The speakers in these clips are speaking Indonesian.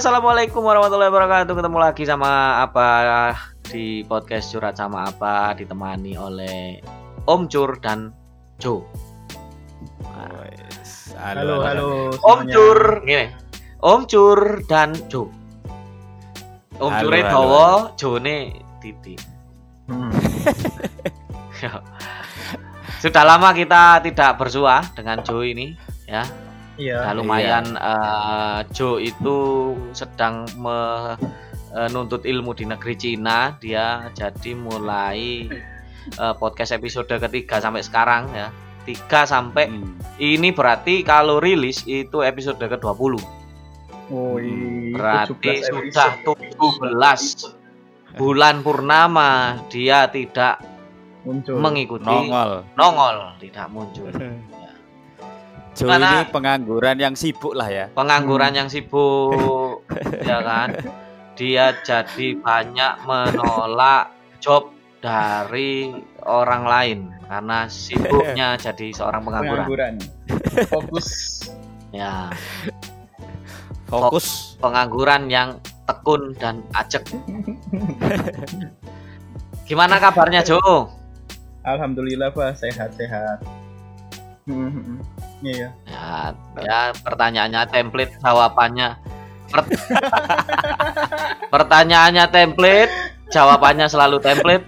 Assalamualaikum warahmatullahi wabarakatuh. Ketemu lagi sama apa di podcast curhat sama apa ditemani oleh Om Cur dan Jo. Wes, Halo, halo. Om semuanya. Cur, gini. Om Cur dan Jo. Om Halo, Cure halo, dawa, Jone Titi. Hmm. Sudah lama kita tidak bersua dengan Jo ini, ya. Iya. Nah, lumayan eh, Joe itu sedang menuntut ilmu di negeri Cina. Dia jadi mulai eh, podcast episode ketiga sampai sekarang ya. 3 sampai Hmm. ini berarti kalau rilis itu episode ke-20. Oh, iya. Berarti 17 sudah episode 17 bulan purnama dia tidak muncul. mengikuti Nongol. nongol, tidak muncul. Jo Karena- ini pengangguran yang sibuk lah ya. pengangguran yang sibuk ya kan dia jadi banyak menolak job dari orang lain karena sibuknya jadi seorang pengangguran pengangguran. Fokus. ya Fokus. pengangguran yang tekun dan acek gimana kabarnya Jo Alhamdulillah, Pak. Sehat-sehat. Hmm, hmm, hmm. Iya. ya, ya pertanyaannya template jawabannya Per- pertanyaannya template jawabannya selalu template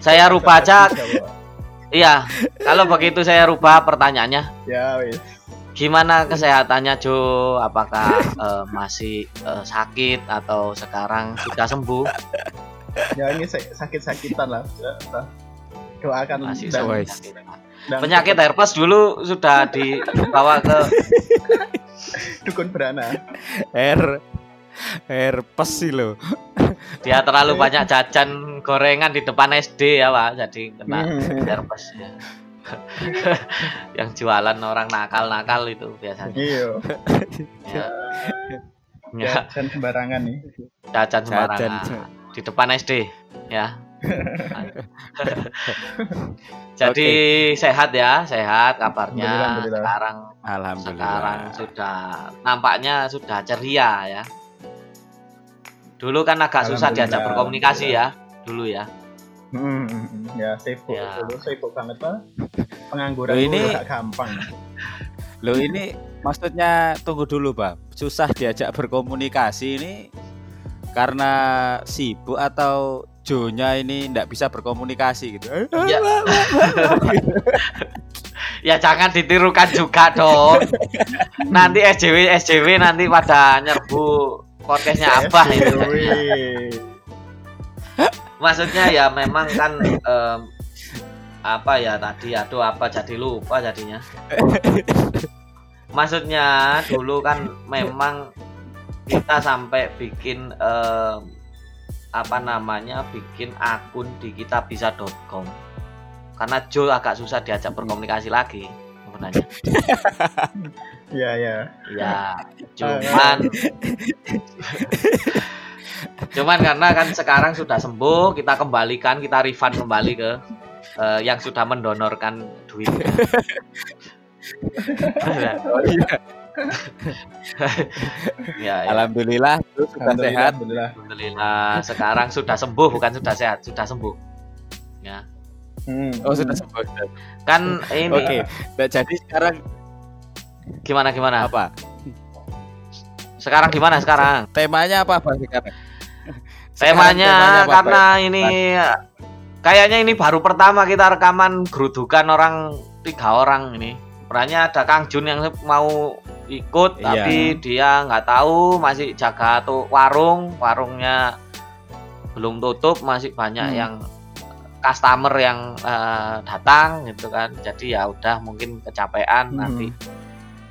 Saya rubah aja. Jawa. Iya, kalau begitu saya rubah pertanyaannya. Ya, wis. Gimana kesehatannya Jo? Apakah eh, masih eh, sakit atau sekarang sudah sembuh? Ya ini sa- sakit-sakitan lah. Ya. Doakan Masih sakit. Dan Penyakit herpes dulu sudah dibawa ke dukun berana. Her herpes sih lo. dia terlalu banyak jajan gorengan di depan SD ya Pak, jadi kena Hmm. herpes ya. Yang jualan orang nakal-nakal itu biasanya. Iya. Ya, dan sembarangan nih. jajan Jajan. sembarangan di depan SD ya. Jadi sehat ya, sehat kabarnya Alhamdulillah, alhamdulillah. sekarang Alhamdulillah. sekarang sudah nampaknya sudah ceria ya. Dulu kan agak susah diajak berkomunikasi ya, dulu ya. Hmm, hmm, hmm. ya sibuk Ya. dulu sibuk banget pak pengangguran Loh, ini gak gampang Lo ini maksudnya tunggu dulu, Bang. Susah diajak berkomunikasi ini karena sibuk atau Jonya ini ndak bisa berkomunikasi gitu. Ya. ya jangan ditirukan juga dong. Nanti SJW SJW nanti pada nyerbu podcastnya apa itu. Maksudnya ya memang kan em, apa ya tadi aduh apa jadi lupa jadinya. Maksudnya dulu kan memang kita sampai bikin em, apa namanya bikin akun di kitabisa.com karena Joe agak susah diajak berkomunikasi lagi sebenarnya. ya ya Ya, cuman cuman karena kan sekarang sudah sembuh, kita kembalikan, kita refund kembali ke eh, yang sudah mendonorkan duit. Oh iya. ya, ya. Alhamdulillah sudah alhamdulillah sehat. alhamdulillah Alhamdulillah sekarang sudah sembuh, bukan sudah sehat, sudah sembuh. Ya. Hmm, Oh, sudah sembuh. Kan ini Oke. Nah, jadi sekarang gimana gimana? apa? Sekarang gimana sekarang? Temanya apa, Bang sekarang? Temanya, apa, karena Bang? ini kayaknya ini baru pertama kita rekaman gerudukan orang tiga orang ini. Perannya ada Kang Jun yang mau ikut Iya. tapi dia nggak tahu masih jaga tuh warung warungnya belum tutup masih banyak Hmm. yang customer yang eh, datang gitu kan jadi ya udah mungkin kecapean Hmm. nanti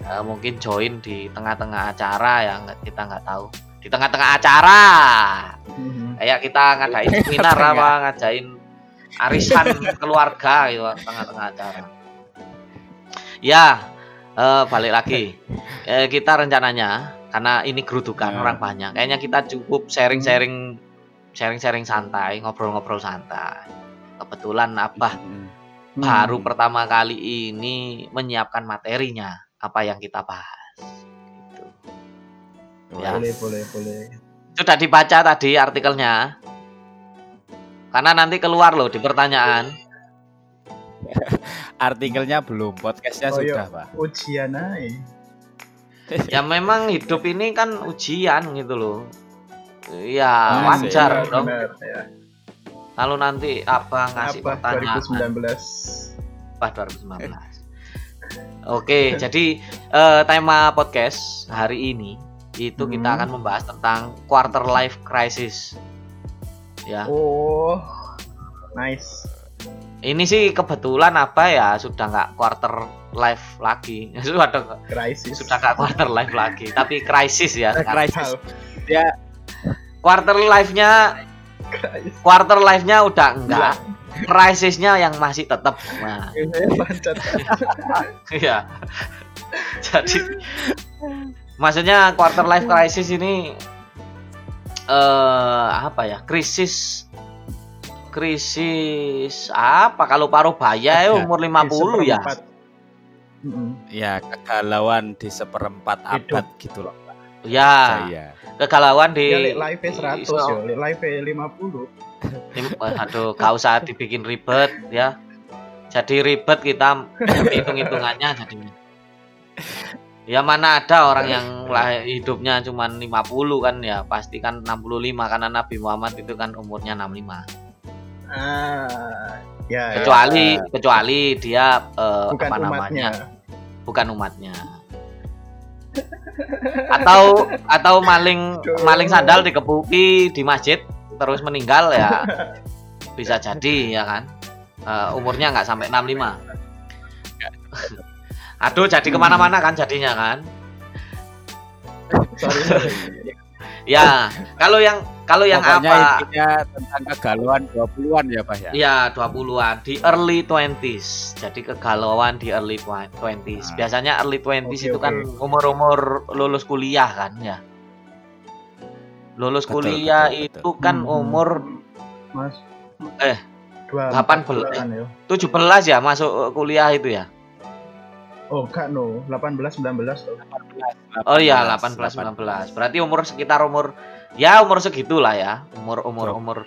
eh, mungkin join di tengah-tengah acara yang kita nggak tahu di tengah-tengah acara Hmm. kayak kita ngadain seminar apa ngadain arisan keluarga gitu tengah-tengah acara ya eh, balik lagi Eh, kita rencananya karena ini gerudukan Ya. orang banyak kayaknya kita cukup sharing-sharing sharing-sharing santai ngobrol-ngobrol santai kebetulan abah Hmm. baru pertama kali ini menyiapkan materinya apa yang kita bahas gitu. Ya. Boleh, boleh, boleh. Sudah dibaca tadi artikelnya. Karena nanti keluar loh di pertanyaan. Artikelnya belum, podcastnya Oh, sudah, iya. Pak. Ujian aja. Ya memang hidup ini kan ujian gitu loh. Ya Ah, wajar Benar, dong. benar, ya. Kalau nanti apa ngasih Apa pertanyaan 2019? apa 2019. Oke, jadi eh, tema podcast hari ini itu kita Hmm. akan membahas tentang quarter life crisis. Ya, Oh, nice. Ini sih kebetulan apa ya sudah nggak quarter life lagi, sudah Crisis. sudah nggak quarter life lagi, tapi krisis ya. Crisis. Half Dia Quarter life-nya quarter life-nya udah enggak, krisisnya yang masih tetap. Nah. Iya. Jadi maksudnya quarter life crisis ini eh apa ya? Krisis krisis apa kalau paruh baya ya umur 50 ya. Ya kegalauan di seperempat Hidup. abad gitu loh. Ya, Saya. kegalauan di Ya, live 100 iso- yo, lek live 50. Lim- Aduh, gak usah dibikin ribet ya. Jadi ribet kita hitung-hitungannya jadinya. Ya mana ada orang yang lah hidupnya cuma 50 kan ya pasti kan 65 karena Nabi Muhammad itu kan umurnya 65. Ah, ya. ya. Kecuali kecuali dia eh, bukan apa umatnya. namanya? Bukan umatnya. Atau atau maling maling sandal dikepuki di masjid terus meninggal ya bisa jadi ya kan Eh, umurnya nggak sampai 65 aduh jadi ke mana-mana kan jadinya kan Sorry, sorry. ya kalau yang kalau yang Pokoknya apa intinya tentang kegalauan 20-an ya, Pak ya. ya 20-an di early 20s jadi kegalauan di early 20s Nah. biasanya early 20s Oke, itu oke. kan umur-umur lulus kuliah kan ya lulus Betul, kuliah betul, itu betul. kan Hmm. umur Mas. Eh, Dua, 18. bulan, yo. 17 ya masuk kuliah itu ya Oh, enggak no, 18 19 tuh. Oh iya 18 19. Berarti umur sekitar umur ya umur segitulah ya. Umur umur Dua- umur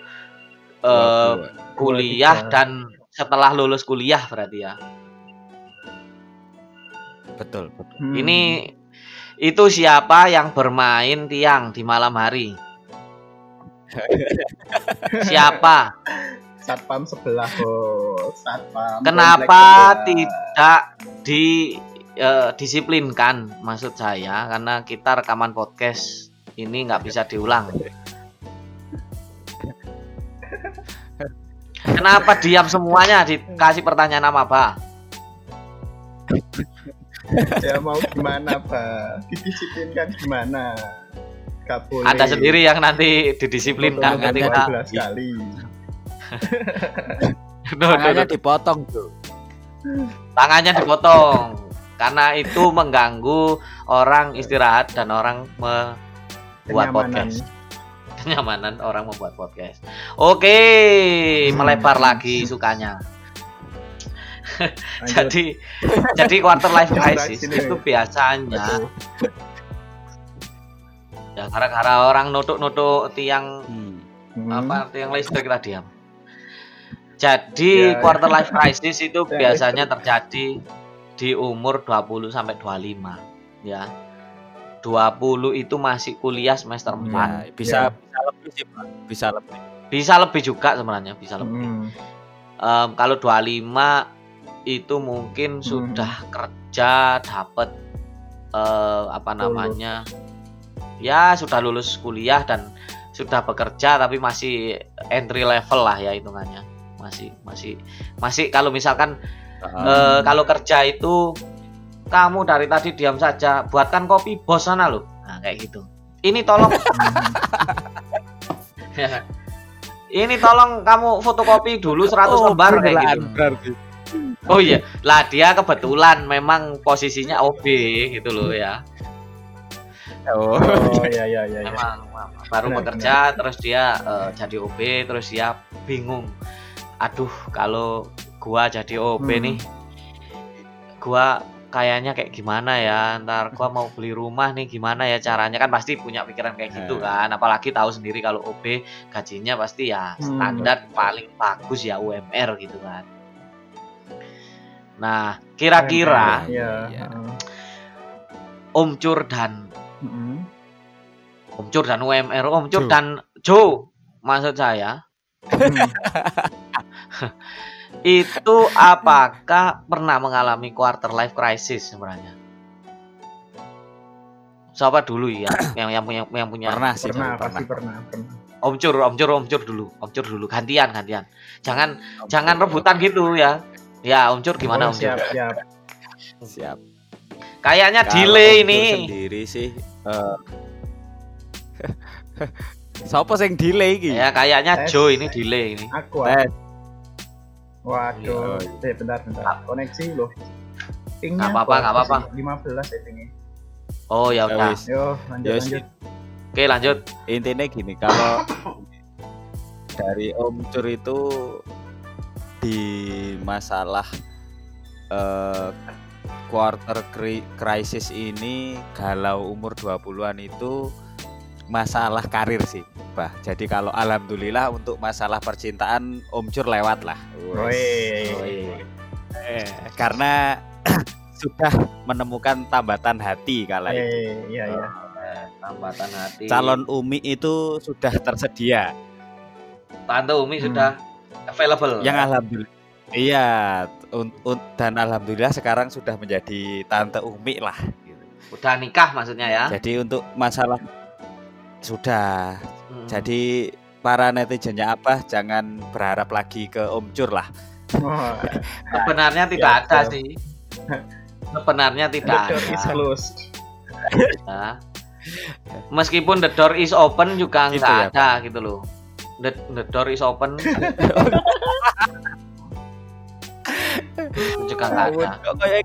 eh kuliah 23. dan setelah lulus kuliah berarti ya. Betul, betul. Hmm. Ini itu siapa yang bermain tiang di malam hari? Siapa? satpam sebelah, Bos. Satpam. Kenapa sebelah. tidak di eh, disiplinkan maksud saya karena kita rekaman podcast ini nggak bisa diulang. Kenapa diam semuanya dikasih pertanyaan sama Pak? Ya mau gimana, Pak? Didisiplinkan gimana? Gak boleh. Anda sendiri yang nanti didisiplinkan nanti kita 12 kali. Tangannya dipotong tuh. tangannya dipotong karena itu mengganggu orang istirahat dan orang membuat Kenyamanan. podcast. Kenyamanan orang membuat podcast. Oke, Hmm. melebar lagi sukanya. Jadi jadi quarter life crisis itu biasanya ya gara-gara orang nutuk-nutuk tiang Hmm. Apa tiang listrik tadi ya. Jadi Ya, quarter life crisis itu Tiang biasanya terjadi di umur 20 sampai 25 ya. 20 itu masih kuliah semester 4. Ya, bisa Ya. bisa lebih sih, Pak. Bisa lebih. Bisa lebih juga sebenarnya, bisa lebih. Hmm. Em, kalau 25 itu mungkin Hmm. sudah kerja dapat eh, apa Lulus. namanya? Ya, sudah lulus kuliah dan sudah bekerja tapi masih entry level lah ya hitungannya. Masih masih masih kalau misalkan Eh, kalau kerja itu kamu dari tadi diam saja, buatkan kopi bos sana loh. Nah, kayak gitu. Ini tolong. Ini tolong kamu fotokopi dulu 100 oh, lembar kayak gitu. berarti. Oh iya, lah dia kebetulan memang posisinya OB gitu loh ya. Oh. Oh ya ya ya. ya. Memang baru Benar, bekerja terus dia eh, jadi OB terus dia bingung. Aduh, kalau gua jadi OB Hmm. nih gua kayaknya kayak gimana ya ntar gua mau beli rumah nih gimana ya caranya kan pasti punya pikiran kayak gitu Eh. kan apalagi tahu sendiri kalau OB gajinya pasti ya Hmm. standar paling bagus ya UMR gitu kan nah kira-kira Iya. Iya. heeh. Om Cur dan Heeh. Om Cur dan UMR Om Cur Jo. dan Jo maksud saya Hmm. itu apakah pernah mengalami quarter life crisis sebenarnya siapa dulu ya yang yang punya yang punya Pernah sih, pernah pernah. pasti pernah pernah Om Cur, Om Cur, Om Cur dulu, Om Cur dulu, gantian, gantian. Jangan, jangan rebutan gitu ya. Ya, Om Cur gimana Oh, Om Cur? siap siap Siap. Kayaknya Kalau delay Om ini. sendiri sih eh Sopo sing delay iki? Ya, kayaknya. Joe ini delay ini. aku. Tes. Waduh Iya. eh bentar bentar koneksi loh pingnya apa-apa, nggak apa-apa. 15 ya pingnya Oh ya Ya udah. yo lanjut Ya, lanjut Oke, lanjut. Intinya gini, kalau dari Om Cur itu di masalah eh quarter cri- crisis ini galau umur 20-an itu masalah karir sih, Bah. Jadi kalau alhamdulillah untuk masalah percintaan Om Cur lewat lah. Woi. Eh, karena sudah menemukan tambatan hati kala itu. eh iya iya Eh, Tambatan hati. Calon Umi itu sudah tersedia. Tante Umi Hmm. sudah available. Yang alhamdulillah Iya, un- un- dan alhamdulillah sekarang sudah menjadi tante Umi lah. gitu. Udah nikah maksudnya ya. Jadi untuk masalah sudah. Hmm. Jadi para netizennya apa jangan berharap lagi ke Om Cur lah. Wah, sebenarnya tidak siap, ada siap. sih. Sebenarnya tidak the door is ada. closed Ya. Meskipun the door is open juga Gitu nggak ya, ada gitu loh. The, the door is open juga nggak ada. Kayak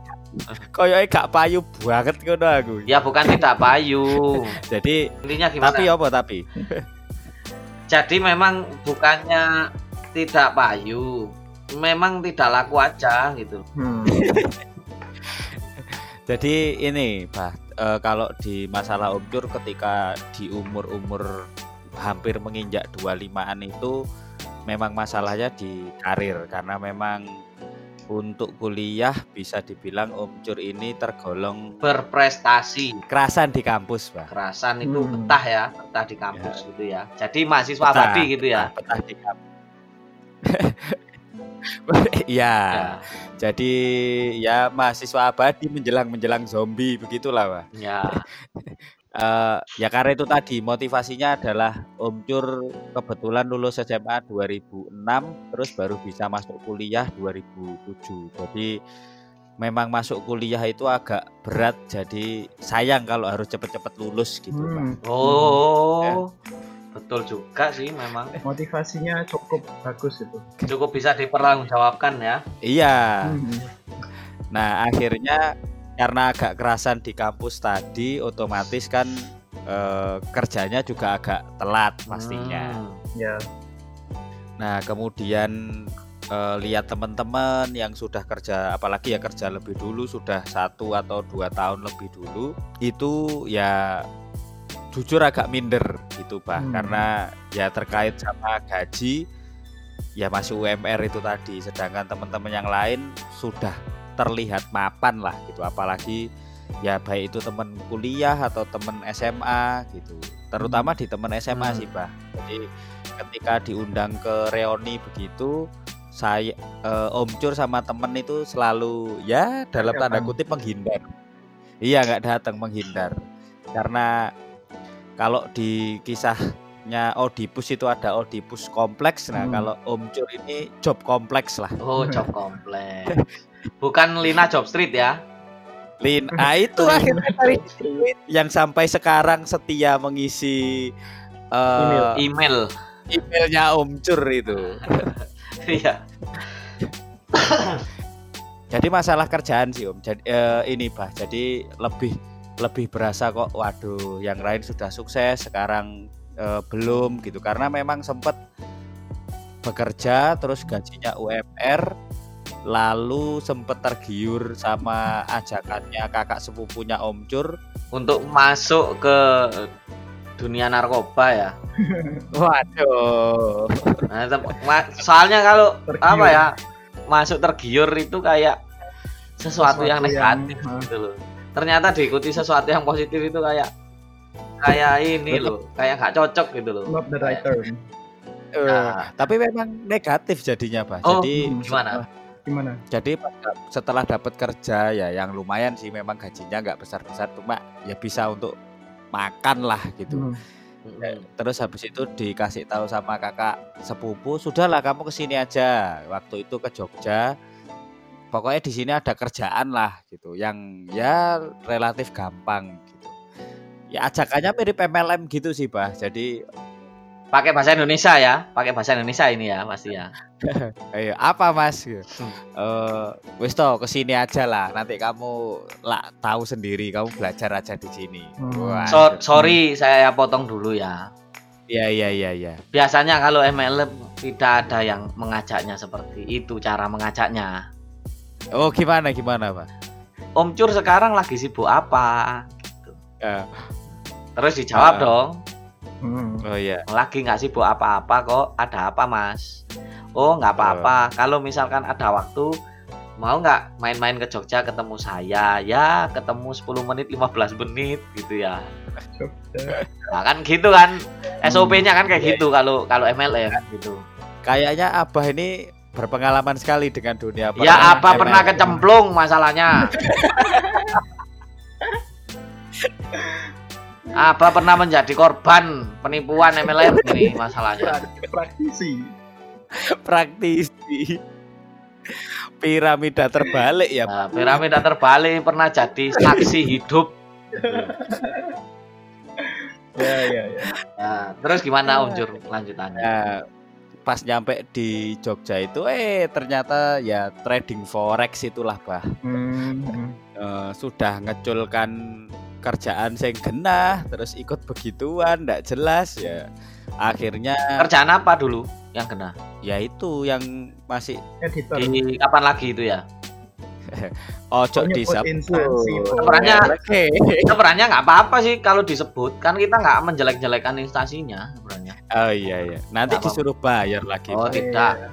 kayak gak payu banget ngono aku. Ya bukan tidak payu. Jadi Intinya gimana? tapi apa tapi? Jadi memang bukannya tidak payu, memang tidak laku aja gitu. hmm. Jadi ini, Bah, eh, kalau di masalah Om Cur ketika di umur-umur hampir menginjak 25-an itu memang masalahnya di karir karena memang untuk kuliah bisa dibilang Om Cur ini tergolong Berprestasi, kerasan di kampus, Bah. kerasan itu Hmm. betah ya, betah di kampus gitu ya. Jadi mahasiswa Betah, abadi gitu ya. Betah di kampus. Iya, Ya, jadi ya mahasiswa abadi menjelang menjelang zombie begitulah, Pak. ya. Eh, ya karena itu tadi motivasinya adalah Om Cur kebetulan lulus SMA 2006 terus baru bisa masuk kuliah 2007 jadi memang masuk kuliah itu agak berat jadi sayang kalau harus cepet-cepet lulus gitu Pak. Hmm. Oh, betul juga sih memang motivasinya cukup bagus itu cukup bisa dipertanggungjawabkan ya. iya Hmm. nah akhirnya karena agak kerasan di kampus tadi otomatis kan eh, kerjanya juga agak telat pastinya Hmm. ya Nah, kemudian eh, lihat teman-teman yang sudah kerja, apalagi ya kerja lebih dulu, sudah satu atau dua tahun lebih dulu, itu ya jujur agak minder gitu, bah, Hmm. karena ya terkait sama gaji, ya masih UMR itu tadi, sedangkan teman-teman yang lain sudah terlihat mapan lah gitu, apalagi ya baik itu teman kuliah atau teman SMA gitu, terutama di teman SMA Hmm. sih, bah. Jadi ketika diundang ke reuni begitu saya eh, Om Cur sama temen itu selalu ya dalam tanda kutip menghindar. Iya nggak datang menghindar. Karena kalau di kisahnya Oedipus itu ada Oedipus kompleks nah Hmm. kalau Om Cur ini job kompleks lah Oh, job kompleks. Bukan Lina Job Street ya. Lin ah itu akhirnya dari yang sampai sekarang setia mengisi eh, Email. emailnya Om Cur itu Iya. Jadi masalah kerjaan sih Om. Jadi eh, ini bah. Jadi lebih lebih berasa kok. Waduh, yang lain sudah sukses, sekarang eh, belum gitu. Karena memang sempat bekerja, terus gajinya UMR, lalu sempet tergiur sama ajakannya kakak sepupunya Om Cur. Untuk masuk ke dunia narkoba ya. Waduh. Nah, soalnya kalau Tergiur. apa ya masuk tergiur itu kayak sesuatu, yang Sesuatu yang- negatif Hah. gitu loh. Ternyata diikuti sesuatu yang positif itu kayak kayak ini loh, kayak nggak cocok gitu loh. not the right term Eh, Nah, tapi memang negatif jadinya, Pak. Oh, Jadi hmm, gimana? gimana Jadi setelah dapat kerja ya yang lumayan sih memang gajinya nggak besar-besar cuma ya bisa untuk makan lah gitu. Hmm. Ya, Terus habis itu dikasih tahu sama kakak sepupu, sudahlah kamu ke sini aja. Waktu itu ke Jogja, pokoknya di sini ada kerjaan lah gitu, yang ya relatif gampang. Ya ajakannya mirip MLM gitu sih, bah. Jadi Pakai bahasa Indonesia ya, pakai bahasa Indonesia ini ya pasti ya. eh, apa mas? Gitu. Hmm. Eh, wis toh ke sini aja lah. Nanti kamu lah tahu sendiri, kamu belajar aja di sini. Hmm. Wah, So- sorry saya potong dulu ya. Iya iya iya iya. Biasanya kalau MLM tidak ada yang mengajaknya seperti itu cara mengajaknya. Oh gimana gimana pak? Om Cur sekarang lagi sibuk apa? Eh, Terus dijawab Ah. dong. Hmm. oh iya. lagi nggak sibuk apa-apa kok ada apa mas oh nggak apa-apa kalau misalkan ada waktu mau nggak main-main ke Jogja ketemu saya ya ketemu 10 menit 15 menit gitu ya nah, kan gitu kan SOP-nya kan kayak gitu kalau kalau MLM gitu Kayaknya Abah ini berpengalaman sekali dengan dunia ya apa MLM. pernah kecemplung masalahnya apa pernah menjadi korban penipuan MLM ini masalahnya? Pra- praktisi. Praktisi. Piramida terbalik ya. Nah, piramida terbalik pernah jadi saksi hidup. ya ya ya. Nah, terus gimana Om Jur lanjutannya? Nah, pas nyampe di Jogja itu eh ternyata ya trading forex itulah bah. Hmm. Eh, sudah ngeculkan kerjaan sing genah terus ikut begituan ndak jelas ya akhirnya Kerjaan apa dulu yang kena? ya itu yang masih editor Di kapan lagi itu ya? ojo disebut? Sebenarnya Oke. sebenarnya nggak apa-apa sih kalau disebut kan kita nggak menjelek-jelekan instansinya sebenarnya. oh iya iya nanti apa-apa. disuruh bayar lagi Oh tidak,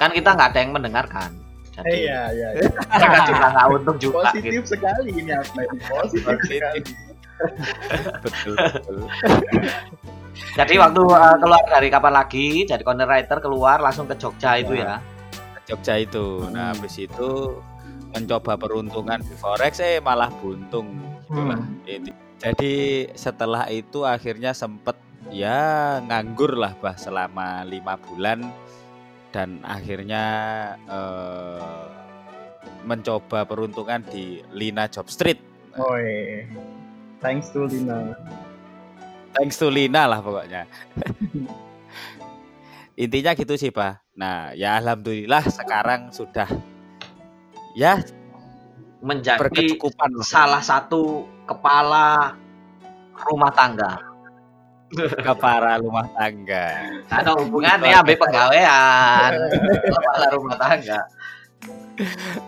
kan kita nggak ada yang mendengarkan. Jadi iya iya iya. kita juga nggak untung juga gitu. positif sekali ini apa ini positif Positif. sekali betul betul Jadi waktu uh, keluar dari kapan lagi jadi content writer keluar langsung ke Jogja itu ya. Jogja itu. Nah, Hmm. habis itu mencoba peruntungan di forex eh malah buntung gitulah. Hmm. Jadi setelah itu akhirnya sempet ya nganggur lah bah selama lima bulan dan akhirnya eh, mencoba peruntungan di Lina Job Street. Oi. Thanks to Lina. Thanks to Lina lah pokoknya. Intinya gitu sih, Pak. Nah, ya alhamdulillah sekarang sudah ya Menjadi salah satu kepala rumah tangga. Ke para rumah tangga. Ada hubungannya ambil pegawaian, kepala rumah tangga.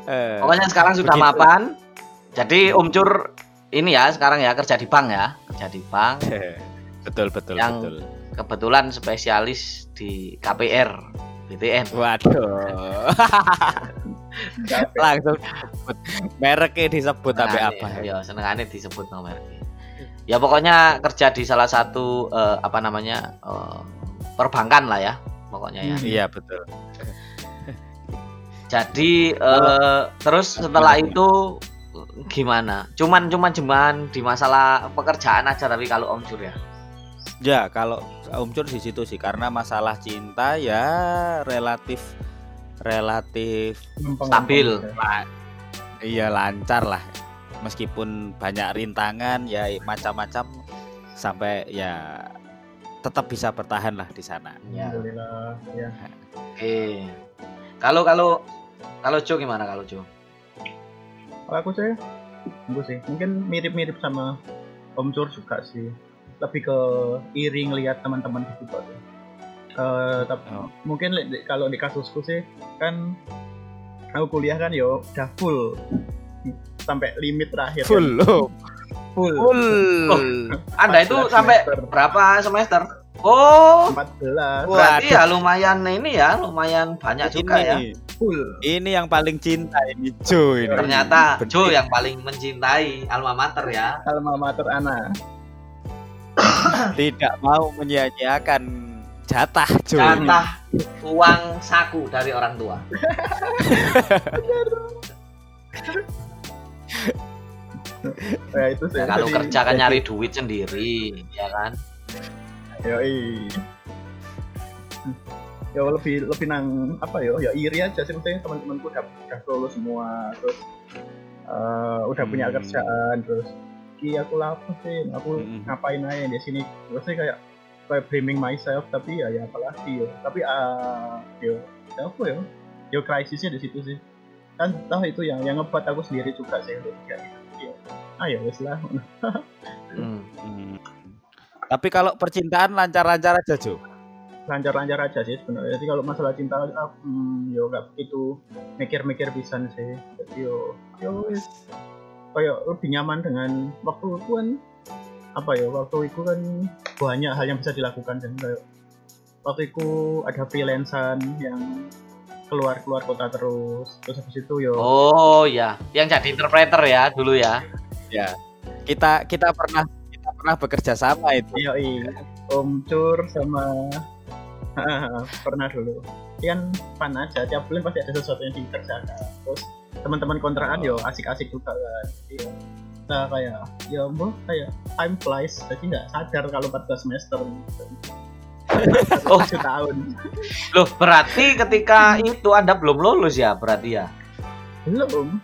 Eh, Pokoknya sekarang sudah Begitu. mapan. Jadi Om Cur ini ya sekarang ya kerja di bank ya, kerja di bank. betul betul Yang- betul. Kebetulan spesialis di KPR, BTN. Waduh. Langsung disebut. Mereknya disebut tapi Senengane, apa? Ya, senengannya disebut nomornya. Ya pokoknya kerja di salah satu eh, apa namanya eh, perbankan lah ya, pokoknya ya. Hmm. Iya betul. Jadi eh, terus setelah itu gimana? Cuman cuman cuman di masalah pekerjaan aja tapi kalau Om Sur ya. Ya kalau Om Cur di situ sih karena masalah cinta ya relatif relatif Stabil. la- iya lancar lah meskipun banyak rintangan ya macam-macam sampai ya tetap bisa bertahan lah di sana. Ya. Alhamdulillah. Ya. Oke. Kalau kalau kalau Jo gimana kalau Jo? Kalau aku sih, gue sih mungkin mirip-mirip sama Om Cur juga sih. Lebih ke iri ngelihat teman-teman gitu sih. Eh, tapi Oh. mungkin kalau di kasusku sih kan aku kuliah kan yo udah full sampai limit terakhir Full kan. loh. full Full. Anda itu 14 sampai semester. berapa semester? Oh, 14 berarti Waduh. ya lumayan ini ya, lumayan banyak juga ya. Ini, full ini yang paling cinta ini Jo ini. Ternyata. Joe yang paling mencintai alma mater ya. alma mater ana tidak mau menyia-nyiakan jatah Jo. ini. Jatah uang saku dari orang tua. ya itu sih Kalau Jadi- kerja kan jadi- nyari duit sendiri, ya kan? Yoi. Ya lebih lebih nang apa ya? Ya iri aja sih maksudnya teman-temanku udah udah lulus semua terus eh, udah punya Hmm. kerjaan terus ki aku lapar sih aku Mm-mm. ngapain aja di sini maksudnya kayak kayak blaming myself tapi ya ya apalagi ya tapi ah yo ya apa ya yo krisisnya di situ sih kan tahu itu yang yang ngebuat aku sendiri juga sih kayak gitu ya ah ya wes lah Hmm. Hmm. Tapi kalau percintaan lancar-lancar aja Jo. lancar-lancar aja sih sebenarnya. Jadi kalau masalah cinta, hmm, yo nggak begitu mikir-mikir pisan sih. Jadi yo, yo wis kayak lebih nyaman dengan waktu itu kan apa ya waktu itu kan banyak hal yang bisa dilakukan dan kayak waktu itu ada freelancean yang keluar keluar kota terus. Terus habis itu yo. Oh ya, yang jadi interpreter ya dulu ya. Kita kita pernah kita pernah bekerja sama itu. iya iya Om Cur sama pernah dulu. Kan fun aja. Tiap bulan pasti ada sesuatu yang dikerjakan. Terus teman-teman kontrakan yo asik-asik juga kan. Iya. Nah kayak ya mbak kayak time flies. Jadi nggak sadar kalau 14 semester Oh. 7 tahun Loh, berarti ketika itu Anda belum lulus ya, berarti ya? belum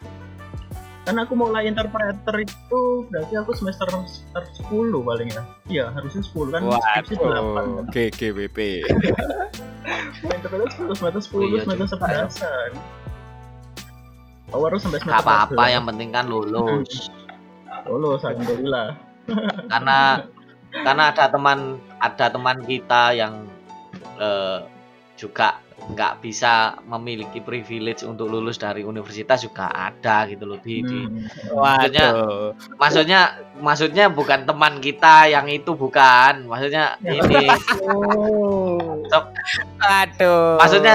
kan aku mulai interpreter itu berarti aku semester semester 10 paling ya iya harusnya 10 kan skripsi 8 Waduh, kan GGWP. interpreter 10 semester 10 Oh iya semester. 11 Oh, harus sampai semester apa-apa, 14. yang penting kan lulus. lulus alhamdulillah karena karena ada teman ada teman kita yang eh, juga nggak bisa memiliki privilege untuk lulus dari universitas juga ada gitu loh di, di- Hmm. Waduh. maksudnya maksudnya bukan teman kita yang itu bukan maksudnya ini Oh. Aduh. maksudnya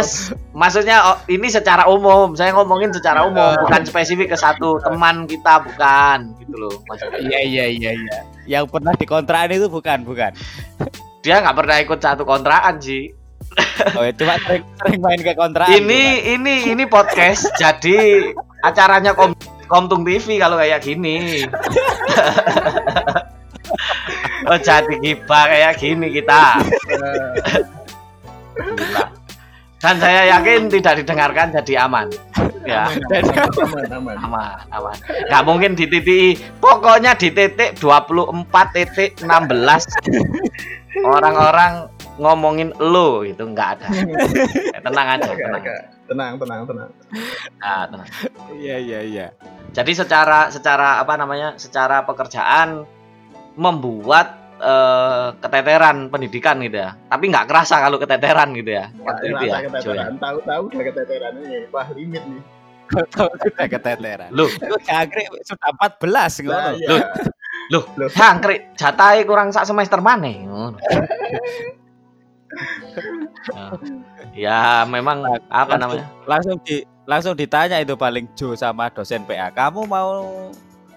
maksudnya oh, ini secara umum saya ngomongin secara umum bukan spesifik ke satu teman kita bukan gitu loh maksudnya Iya iya iya iya. Yang pernah dikontrakan itu bukan bukan. dia nggak pernah ikut satu kontrakan sih Oh, cuma sering, sering main ke kontrakan. ini ini ini podcast jadi acaranya kom Komtung TV kalau kayak gini oh jadi gibah kayak gini kita Gila. Dan saya yakin tidak didengarkan jadi aman. Ya. Aman aman. Aman aman nggak mungkin di titik pokoknya di titik 24 titik 16 orang-orang ngomongin lo itu nggak ada. Ya, tenang aja tenang. tenang tenang tenang. Nah, tenang. Iya iya iya. jadi secara secara apa namanya secara pekerjaan membuat eh, keteteran pendidikan gitu ya tapi nggak kerasa kalau keteteran gitu ya waktu itu ya ya. keteteran tahu-tahu udah keteteran ini wah limit nih Sudah keteteran. Loh, Itu jangkrik sudah 14 ngono. Lah, iya. Loh. Loh, Loh. jangkrik jatahe kurang sak semester mana ngono. Ya. memang apa namanya Langsung di langsung ditanya itu paling Jo sama dosen PA. Kamu mau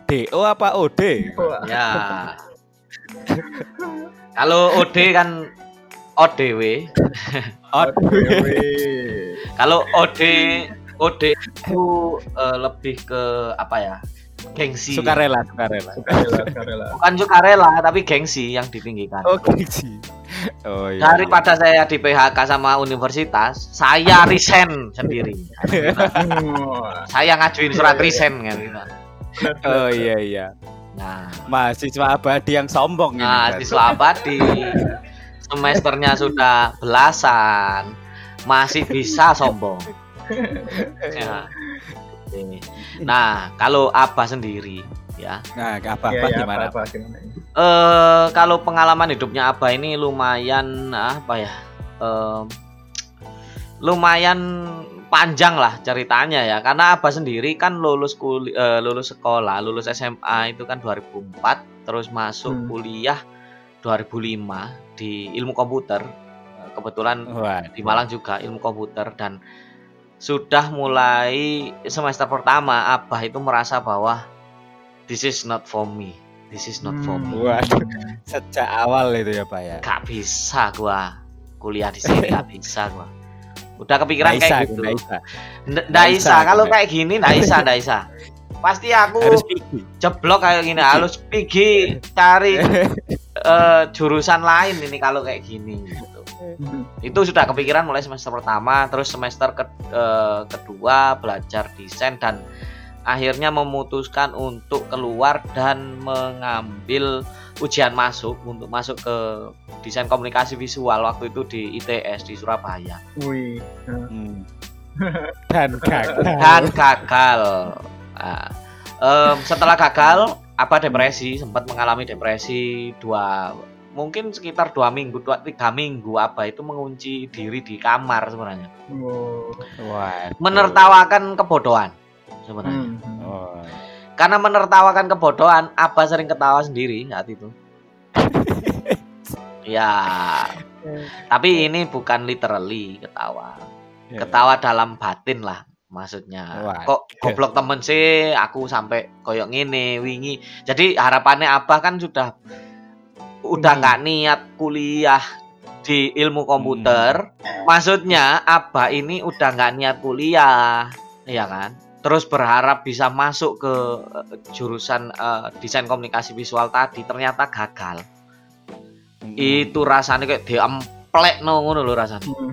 DO apa OD? Wah, ya kalau OD kan ODW OD. weh. kalau OD OD itu eh, lebih ke apa ya gengsi Sukarela, sukarela. Sukarela, sukarela. bukan sukarela tapi gengsi yang ditinggikan Oke sih. Oh iya. daripada saya di PHK sama universitas saya resign sendiri saya ngajuin surat resign kan gitu. Oh iya iya. Nah Mahasiswa abadi yang sombong ini. nah Bas. siswa abadi semesternya sudah belasan masih bisa sombong Ya. Nah kalau abah sendiri ya Nah, apa Iya, apa iya, gimana? apa, apa, gimana ini? eh kalau pengalaman hidupnya abah ini lumayan apa ya eh, lumayan panjang lah ceritanya ya. Karena abah sendiri kan lulus kuli, eh, lulus sekolah lulus SMA itu kan 2004 terus masuk Hmm. kuliah 2005 di ilmu komputer. Eh, kebetulan di Malang juga ilmu komputer dan sudah mulai semester pertama abah itu merasa bahwa this is not for me this is not for me. Waduh, sejak awal itu ya Pak ya. gak bisa gua kuliah di sini gak bisa gua udah kepikiran Nggak bisa, kayak gitu. Bisa kalau kayak gini nggak bisa pasti aku Harus jeblok kayak gini harus pergi cari eh, jurusan lain ini kalau kayak gini gitu. itu sudah kepikiran mulai semester pertama terus semester ke, eh, kedua belajar desain dan akhirnya memutuskan untuk keluar dan mengambil ujian masuk untuk masuk ke desain komunikasi visual waktu itu di ITS di Surabaya Wih. Hmm. Dan gagal. dan gagal. Nah, em, setelah gagal, apa depresi sempat mengalami depresi dua mungkin sekitar dua minggu dua tiga minggu apa itu mengunci diri di kamar sebenarnya Wow. Menertawakan kebodohan sebenarnya Hmm. Oh. Karena menertawakan kebodohan apa sering ketawa sendiri saat itu. Ya. Tapi ini bukan literally ketawa. Ya. ketawa dalam batin lah maksudnya. Wah. kok goblok temen sih aku sampai koyok ngene wingi. Jadi harapannya abah kan sudah udah Hmm. nggak niat kuliah di ilmu komputer. Maksudnya abah ini udah nggak niat kuliah. Ya kan terus berharap bisa masuk ke eh, jurusan eh, desain komunikasi visual tadi ternyata gagal Hmm. itu rasanya kayak diemplek no ngono lho rasanya Hmm.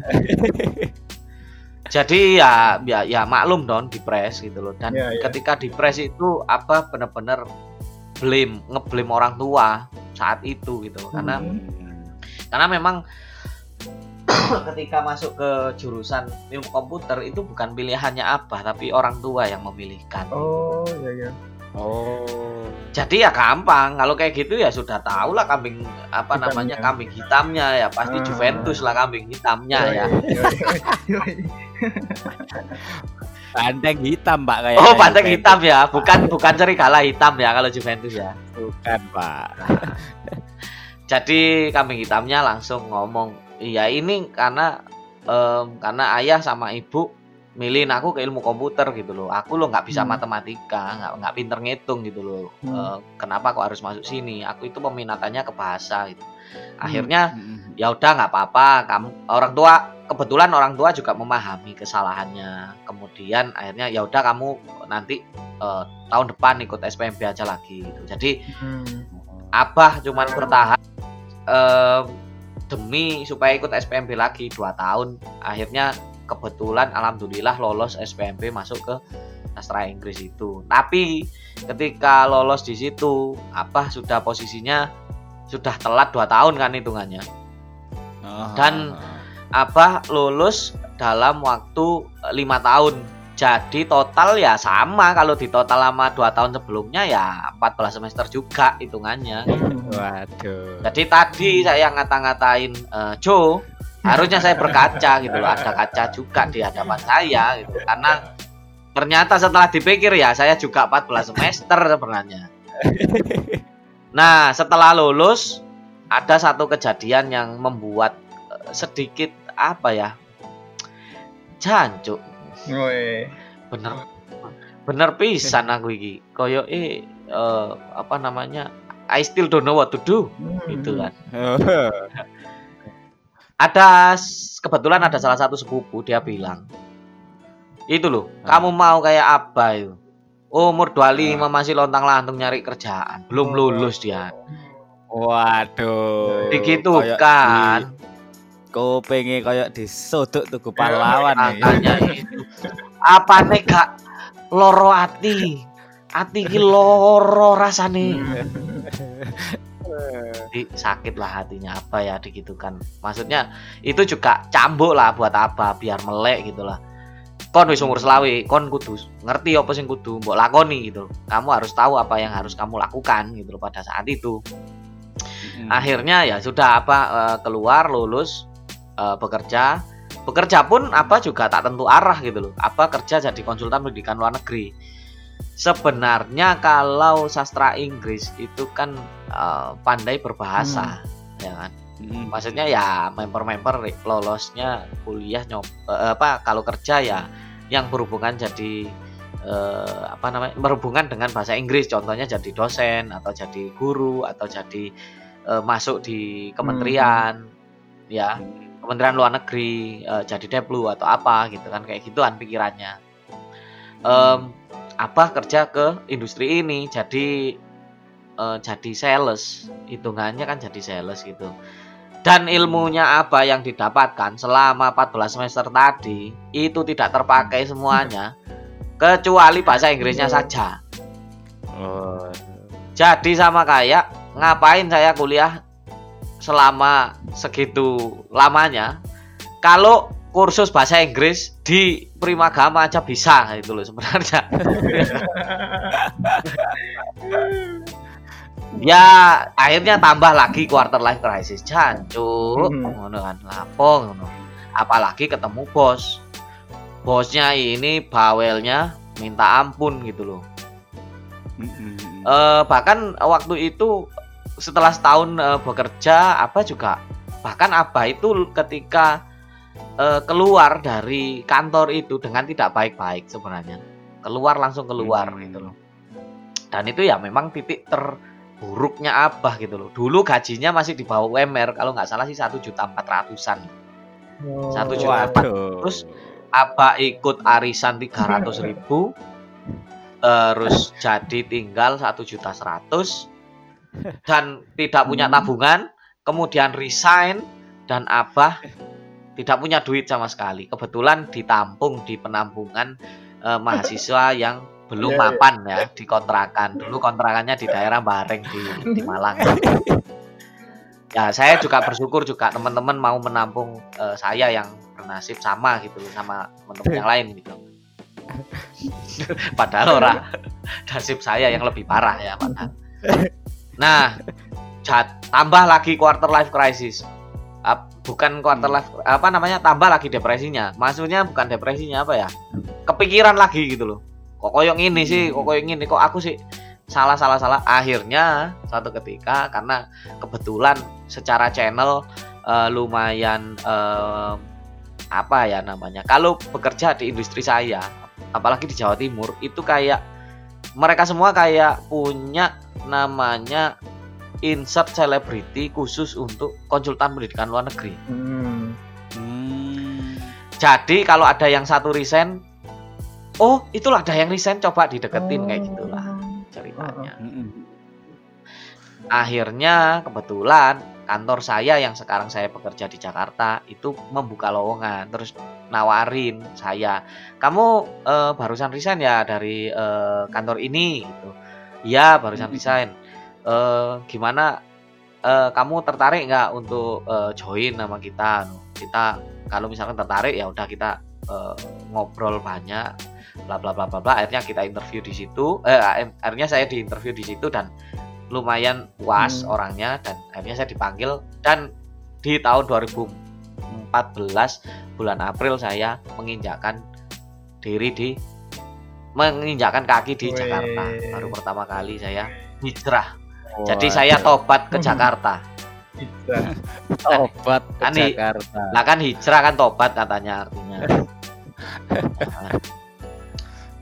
jadi ya ya ya maklum dong dipres gitu loh dan Ya, ya. ketika dipres itu apa bener-bener blame ngeblame orang tua saat itu gitu loh. karena Hmm. karena memang ketika masuk ke jurusan ilmu komputer itu bukan pilihannya abah tapi orang tua yang memilihkan Oh, ya ya. Oh. jadi ya gampang kalau kayak gitu ya sudah tahu lah kambing apa Hitamnya. namanya kambing hitamnya ya pasti Ah. Juventus lah kambing hitamnya ya Banteng hitam Pak kayak. oh banteng hitam ya bukan bukan serigala hitam ya kalau Juventus ya Bukan Pak. jadi kambing hitamnya langsung ngomong iya ini karena em, karena ayah sama ibu milihin aku ke ilmu komputer gitu loh aku lo nggak bisa Hmm. matematika nggak nggak pinter ngitung gitu loh Hmm. Eh, kenapa kok harus masuk sini aku itu peminatannya ke bahasa gitu akhirnya Hmm. ya udah nggak apa-apa kamu orang tua kebetulan orang tua juga memahami kesalahannya kemudian akhirnya ya udah kamu nanti eh, tahun depan ikut SPMB aja lagi gitu jadi Hmm. abah cuman bertahan em, demi supaya ikut SPMB lagi dua tahun. Akhirnya kebetulan alhamdulillah lolos SPMB masuk ke sastra Inggris itu. Tapi ketika lolos di situ abah sudah posisinya sudah telat dua tahun kan hitungannya. Oh. Dan- abah lulus dalam waktu lima tahun jadi total ya sama kalau di total sama dua tahun sebelumnya ya 14 semester juga hitungannya Waduh. jadi tadi saya ngata-ngatain eh, Joe, harusnya saya berkaca gitu loh, ada kaca juga di hadapan saya gitu. Karena ternyata setelah dipikir ya saya juga 14 semester sebenarnya. Nah, setelah lulus ada satu kejadian yang membuat eh, sedikit apa ya? Jancuk, Woi. bener bener pisan aku iki. Koyo eh eh, apa namanya? I still don't know what to do Hmm. gitu kan. Ada kebetulan ada salah satu sepupu dia bilang itu loh Ah. kamu mau kayak apa itu umur 25 masih lontang lantung nyari kerjaan belum Oh. lulus dia Waduh. begitu kan di- Kupingnya kayak disodok tuku pahlawan nih. makanya itu apa nih gak loro ati? Ati ki loro rasane. Jadi sakit lah hatinya apa ya digitukan. Maksudnya itu juga cambuk lah buat apa biar melek gitu lah. Kon wis umur selawe kon kudu ngerti apa sing kudu mbok lakoni gitu. Kamu harus tahu apa yang harus kamu lakukan gitu pada saat itu. Hmm. akhirnya ya sudah apa eh, keluar lulus eh, bekerja. Bekerja pun apa juga tak tentu arah gitu loh. Apa kerja jadi konsultan pendidikan luar negeri? Sebenarnya kalau sastra Inggris itu kan uh, pandai berbahasa ya kan? Mm. maksudnya ya member-member lolosnya kuliah nyob eh, apa kalau kerja ya yang berhubungan jadi eh, apa namanya berhubungan dengan bahasa Inggris. Contohnya jadi dosen atau jadi guru atau jadi eh, masuk di kementerian ya kementerian luar negeri eh, jadi deplu atau apa gitu kan kayak gituan pikirannya. Em, apa kerja ke industri ini jadi eh, jadi sales. Hitungannya kan jadi sales gitu. Dan ilmunya apa yang didapatkan selama 14 semester tadi itu tidak terpakai semuanya kecuali bahasa Inggrisnya saja. Oh. jadi sama kayak ngapain saya kuliah selama segitu lamanya kalau kursus bahasa Inggris di Primagama aja bisa itu loh sebenarnya. Ya akhirnya tambah lagi quarter life crisis. Jancuk Hmm. ngono kan lapo ngono. Apalagi ketemu bos. Bosnya ini bawelnya minta ampun gitu loh. Mm-mm. Eh, bahkan waktu itu setelah setahun eh, bekerja apa juga bahkan apa itu ketika eh, keluar dari kantor itu dengan tidak baik-baik sebenarnya keluar langsung keluar Hmm. gitu loh dan itu ya memang titik terburuknya abah gitu loh dulu gajinya masih di bawah UMR kalau nggak salah sih satu juta empat ratusan Oh. Satu juta. Waduh. Terus Abah ikut arisan 300 ribu terus jadi tinggal satu juta seratus dan tidak punya Hmm. tabungan kemudian resign dan Abah tidak punya duit sama sekali. Kebetulan ditampung di penampungan eh, mahasiswa yang belum Iya, iya. mapan ya di kontrakan dulu kontrakannya di daerah Bareng di, di Malang. Ya saya juga bersyukur juga teman-teman mau menampung eh, saya yang bernasib sama gitu sama teman-teman yang lain gitu. Padahal orang nasib saya yang lebih parah ya padahal nah jat- tambah lagi quarter life crisis. Ap- bukan quarter Hmm. life apa namanya tambah lagi depresinya. Maksudnya bukan depresinya apa ya? Kepikiran lagi gitu loh. Kok koyong ini sih kok koyong ini kok aku sih salah salah salah akhirnya suatu ketika karena kebetulan secara channel eh, lumayan eh, apa ya namanya? Kalau bekerja di industri saya apalagi di Jawa Timur itu kayak mereka semua kayak punya namanya insert selebriti khusus untuk konsultan pendidikan luar negeri Hmm. Hmm. jadi kalau ada yang satu resign oh itulah ada yang resign coba dideketin kayak gitulah ceritanya Mm-mm. akhirnya kebetulan kantor saya yang sekarang saya bekerja di Jakarta itu membuka lowongan terus nawarin saya kamu eh, barusan resign ya dari eh, kantor ini gitu iya barusan Mm-mm. resign Eh, gimana eh, kamu tertarik nggak untuk eh, join nama kita Anu, kita kalau misalkan tertarik ya udah kita eh, ngobrol banyak bla bla bla bla bla akhirnya kita interview di situ eh akhirnya saya di interview di situ dan lumayan puas Hmm. orangnya dan akhirnya saya dipanggil dan di tahun 2014 bulan April saya menginjakkan diri di menginjakkan kaki di Wih. Jakarta baru pertama kali saya hijrah Oh, jadi saya tobat ke Hmm. Jakarta Bisa. tobat ke Kan Jakarta. lah kan hijrah kan tobat katanya artinya Nah,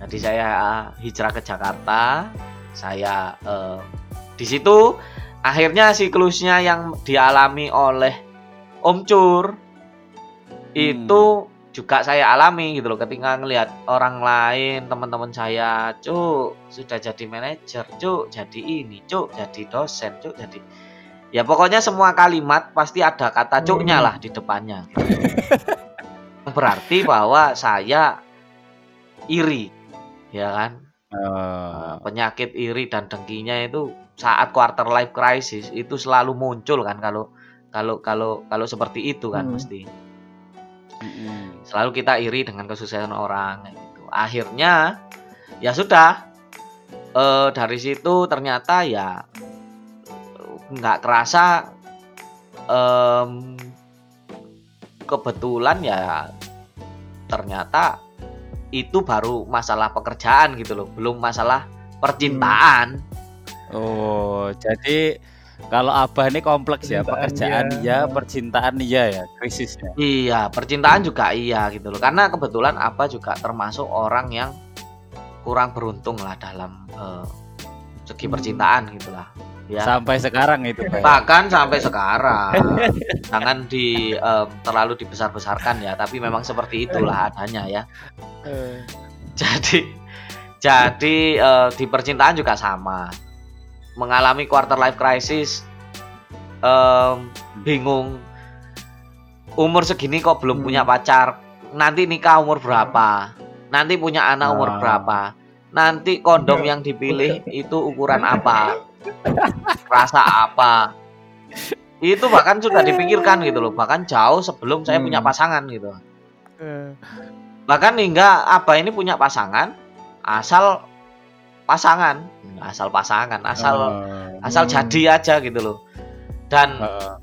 jadi saya uh, hijrah ke Jakarta saya eh, di situ akhirnya siklusnya yang dialami oleh Om Cur itu juga saya alami gitu loh ketika ngelihat orang lain teman-teman saya cuk sudah jadi manajer cuk jadi ini cuk jadi dosen cuk jadi ya pokoknya semua kalimat pasti ada kata cuknya Hmm. lah di depannya berarti bahwa saya iri ya kan Oh. penyakit iri dan dengkinya itu saat quarter life crisis itu selalu muncul kan kalau kalau kalau kalau seperti itu kan Hmm. mesti Selalu kita iri dengan kesuksesan orang gitu. Akhirnya ya sudah. Eh, dari situ ternyata ya nggak kerasa em, kebetulan ya ternyata itu baru masalah pekerjaan gitu loh belum masalah percintaan. Oh, jadi kalau Abah ini kompleks ya, pekerjaan iya. iya, percintaan iya ya, krisisnya. Iya, percintaan juga iya gitu loh. Karena kebetulan apa juga termasuk orang yang kurang beruntung lah dalam eh, segi Hmm. percintaan gitulah. Ya. Sampai sekarang itu, Pak. Bahkan sampai sekarang. Jangan di em, terlalu dibesar-besarkan ya, tapi memang seperti itulah adanya ya. Jadi jadi eh, di percintaan juga sama. Mengalami quarter life crisis em, bingung umur segini kok belum Hmm. punya pacar. Nanti nikah umur berapa? Nanti punya anak umur Ah. berapa? Nanti kondom yang dipilih itu ukuran apa? Rasa apa? Itu bahkan sudah dipikirkan gitu loh, bahkan jauh sebelum saya punya Hmm. pasangan gitu. Bahkan hingga Abah ini punya pasangan asal pasangan, asal pasangan, asal Oh, asal Hmm. jadi aja gitu loh. Dan heeh.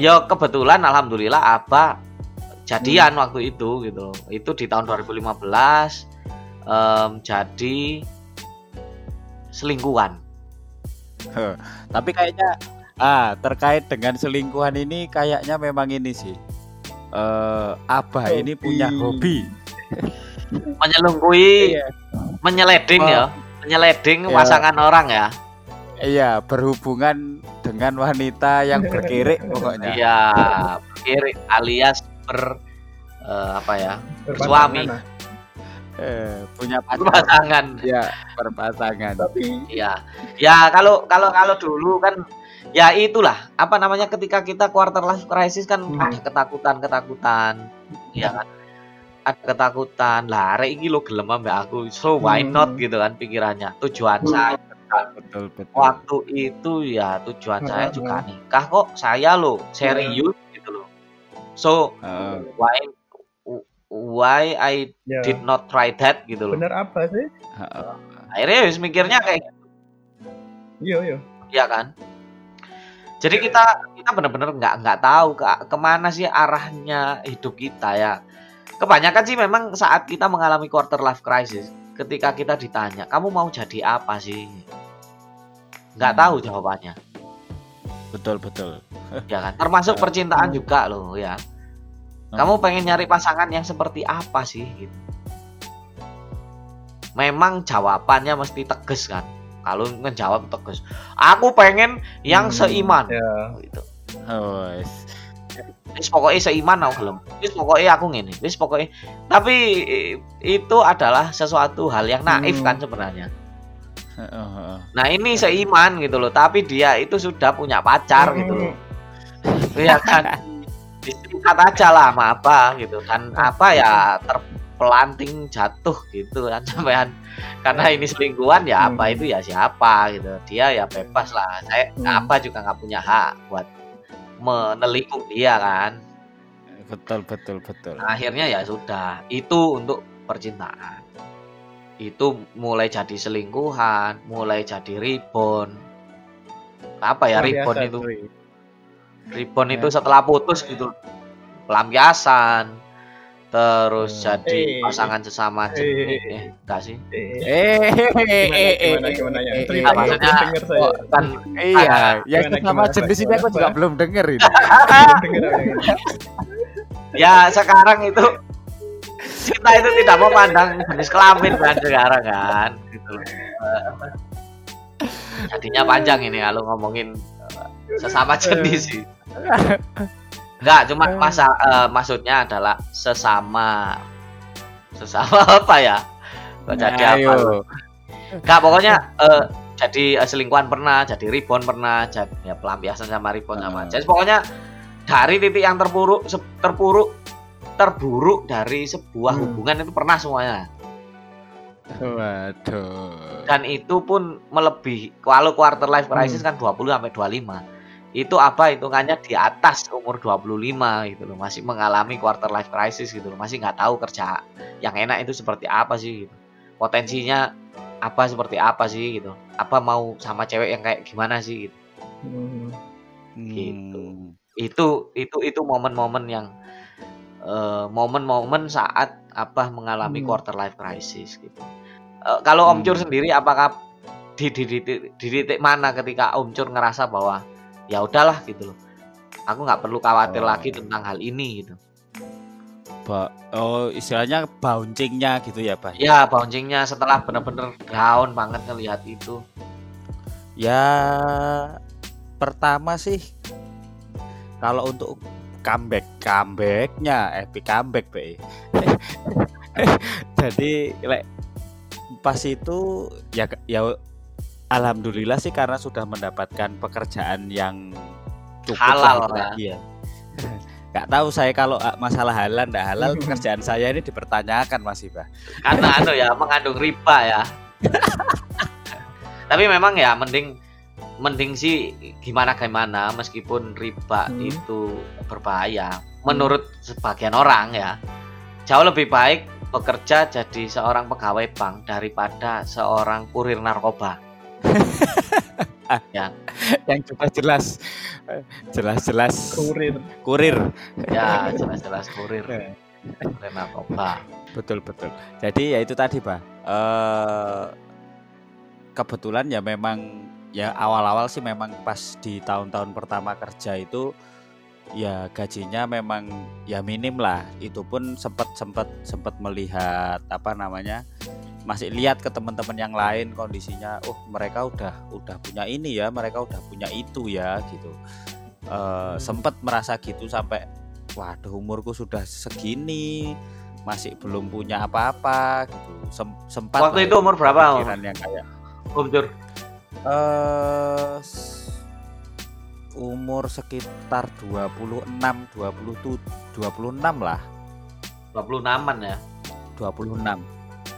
ya kebetulan alhamdulillah Abah jadian waktu itu gitu. loh. Itu di tahun 2015 em, jadi selingkuhan. Tapi kayaknya ah terkait dengan selingkuhan ini kayaknya memang ini sih. Eh Abah ini punya hobi. Menyelingkuhi, Iya. menyeleding Oh. ya, menyeleding Ya. pasangan orang ya. Iya, berhubungan dengan wanita yang berkirik pokoknya. Iya, kiri alias ber eh, apa ya? Berpasangan Suami. lah. Eh, punya pacar. Berpasangan. Iya, berpasangan. Tapi Iya. Ya kalau kalau kalau dulu kan ya itulah apa namanya ketika kita quarter life crisis kan Hmm. ada ketakutan-ketakutan. Iya kan? Ada ketakutan. Lah arek iki lo gelem ambek aku. So why Hmm. not gitu kan pikirannya. Tujuan Hmm. saya Betul, betul. waktu itu ya tujuan saya Hmm. juga nikah kok. Saya lo serius gitu loh. So why why I ya did not try that gitu loh. bener apa sih? heeh. Akhirnya wis mikirnya kayak Iya iya. Iya kan? Jadi kita kita benar-benar nggak nggak tahu ke ke mana sih arahnya hidup kita ya. Kebanyakan sih memang saat kita mengalami quarter life crisis, ketika kita ditanya, kamu mau jadi apa sih? Nggak Hmm. tahu jawabannya, Betul, betul. ya kan? Termasuk percintaan juga loh ya. Kamu pengen nyari pasangan yang seperti apa sih? Gitu. Memang jawabannya mesti tegas kan? Kalau ngejawab tegas, aku pengen yang Hmm, seiman. Ya. Gitu. Oh. Wis pokoknya seiman aku gelem. Wis pokoknya aku ngene. Wis pokoknya tapi itu adalah sesuatu hal yang naif Hmm. kan sebenarnya. Heeh, heeh. nah ini seiman gitu loh tapi dia itu sudah punya pacar gitu loh. Ya kan? Disingkat aja lah sama apa gitu dan apa ya terpelanting jatuh gitu kan sampean. Karena ini selingkuhan ya apa Hmm. itu ya siapa gitu. Dia ya bebas lah. Saya Hmm. apa juga nggak punya hak buat menelikung dia kan. Betul, betul, betul. Nah, akhirnya ya sudah. Itu untuk percintaan. Itu mulai jadi selingkuhan mulai jadi ribon apa ya ribon itu? ribon itu setelah putus gitu. Pelampiasan terus Hmm. jadi Eh. pasangan sesama Eh. jenis eh enggak sih Eh, Eh, eh, eh, eh, gimana, gimana, ya? eh, Nah, eh, dong, maksudnya denger saya. kan Iya, yang Gimana, sama gimana, jenis ini aku juga belum denger ini. Ya sekarang itu cinta itu tidak memandang jenis kelamin kan sekarang kan gitu loh. Eh, jadinya panjang ini kalau ngomongin eh, sesama jenis sih Enggak, cuma masa eh, maksudnya adalah sesama sesama apa ya? Kok jadi apa? Ayo. lu? Enggak, pokoknya eh, jadi eh, selingkuhan pernah, jadi ribon pernah, jadi ya pelampiasan sama ribon sama. Hmm. Jadi pokoknya dari titik yang terpuruk se- terpuruk terburuk dari sebuah Hmm. hubungan itu pernah semuanya. Waduh. Dan itu pun melebihi kalau quarter life crisis kan 20 sampai 25. Itu apa hitungannya di atas umur 25 gitu loh, masih mengalami quarter life crisis gitu loh, masih nggak tahu kerja yang enak itu seperti apa sih gitu. Potensinya apa seperti apa sih gitu. Apa mau sama cewek yang kayak gimana sih gitu. Hmm. gitu. Itu itu itu momen-momen yang eh, momen-momen saat Abah mengalami Hmm. quarter life crisis gitu. Eh, kalau Om Hmm. Cur sendiri apakah di di, di, di- di titik mana ketika Om Cur ngerasa bahwa ya udahlah gitu loh. Aku nggak perlu khawatir Oh. lagi tentang hal ini gitu. Ba- oh istilahnya bouncingnya gitu ya Pak Ya bouncingnya setelah bener-bener down banget ngelihat itu. Ya pertama sih kalau untuk comeback comebacknya epic comeback be. Jadi lek pas itu ya ya alhamdulillah sih karena sudah mendapatkan pekerjaan yang cukup Halal itu ya. Nggak tahu saya kalau ah, masalah halal ndak halal pekerjaan saya ini dipertanyakan masih Pak. Karena anu ya mengandung riba ya. Tapi memang ya mending mending sih gimana gimana meskipun riba Hmm. itu berbahaya menurut sebagian orang ya. Jauh lebih baik bekerja jadi seorang pegawai bank daripada seorang kurir narkoba. Yang jelas jelas jelas jelas kurir kurir Ya, jelas-jelas kurir. Eh. Kurir narkoba. Betul betul. Jadi ya itu tadi pak. Eh kebetulan ya memang ya awal-awal sih memang pas di tahun-tahun pertama kerja itu ya gajinya memang ya minim lah. Itu pun sempat sempat sempat melihat apa namanya masih lihat ke teman-teman yang lain kondisinya. Oh mereka udah udah punya ini ya, mereka udah punya itu ya gitu. Eh sempat merasa gitu sampai waduh umurku sudah segini masih belum punya apa-apa gitu Sem- sempat Waktu itu umur berapa, pikiran yang kayak Om Jur, eh umur sekitar 26 27 26 lah. 26-an ya. 26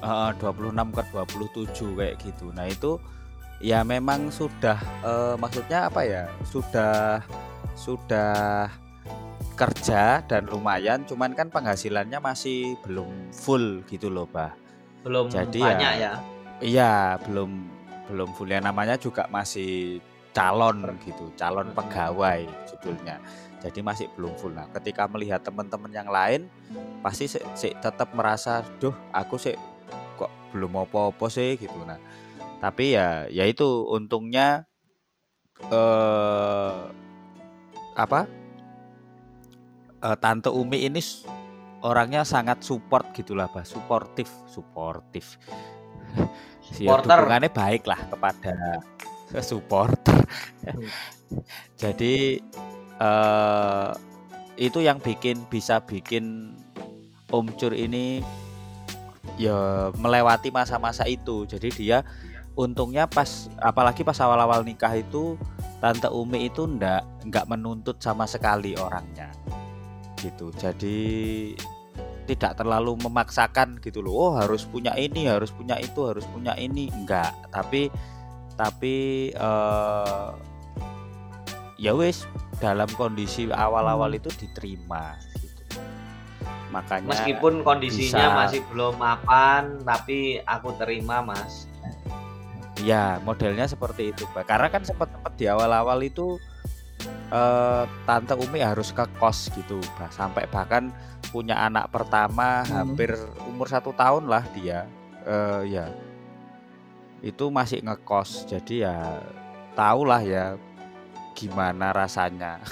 Eh, 26 ke 27 kayak gitu. Nah itu ya memang sudah eh, maksudnya apa ya? Sudah sudah kerja dan lumayan cuman kan penghasilannya masih belum full gitu loh bah Belum Jadi banyak ya, ya. Iya, belum belum full. Ya namanya juga masih calon gitu, calon pegawai judulnya. Jadi masih belum full. Nah, ketika melihat teman-teman yang lain pasti sih sih tetap merasa, "Duh, aku sih kok belum apa-apa sih." gitu. Nah, tapi ya ya itu untungnya eh apa? eh, Tante Umi ini orangnya sangat support gitulah, Bah, suportif, suportif. Ya, Supporter. dukungannya baik lah kepada supporter. Jadi eh itu yang bikin bisa bikin Om Cur ini ya melewati masa-masa itu. Jadi dia untungnya pas apalagi pas awal-awal nikah itu Tante Umi itu ndak nggak menuntut sama sekali orangnya gitu. Jadi tidak terlalu memaksakan gitu loh. Oh harus punya ini, harus punya itu, harus punya ini. Enggak. Tapi tapi eh ya wis dalam kondisi awal-awal itu diterima gitu. Makanya Meskipun kondisinya bisa- masih belum mapan, tapi aku terima, Mas. Ya, modelnya seperti itu, Pak. Karena kan sempat-sempat di awal-awal itu eh, tante Umi harus ke kos gitu, Pak. Sampai bahkan punya anak pertama Hmm. hampir umur satu tahun lah dia. Eh, ya, itu masih ngekos. Jadi ya tahulah ya gimana rasanya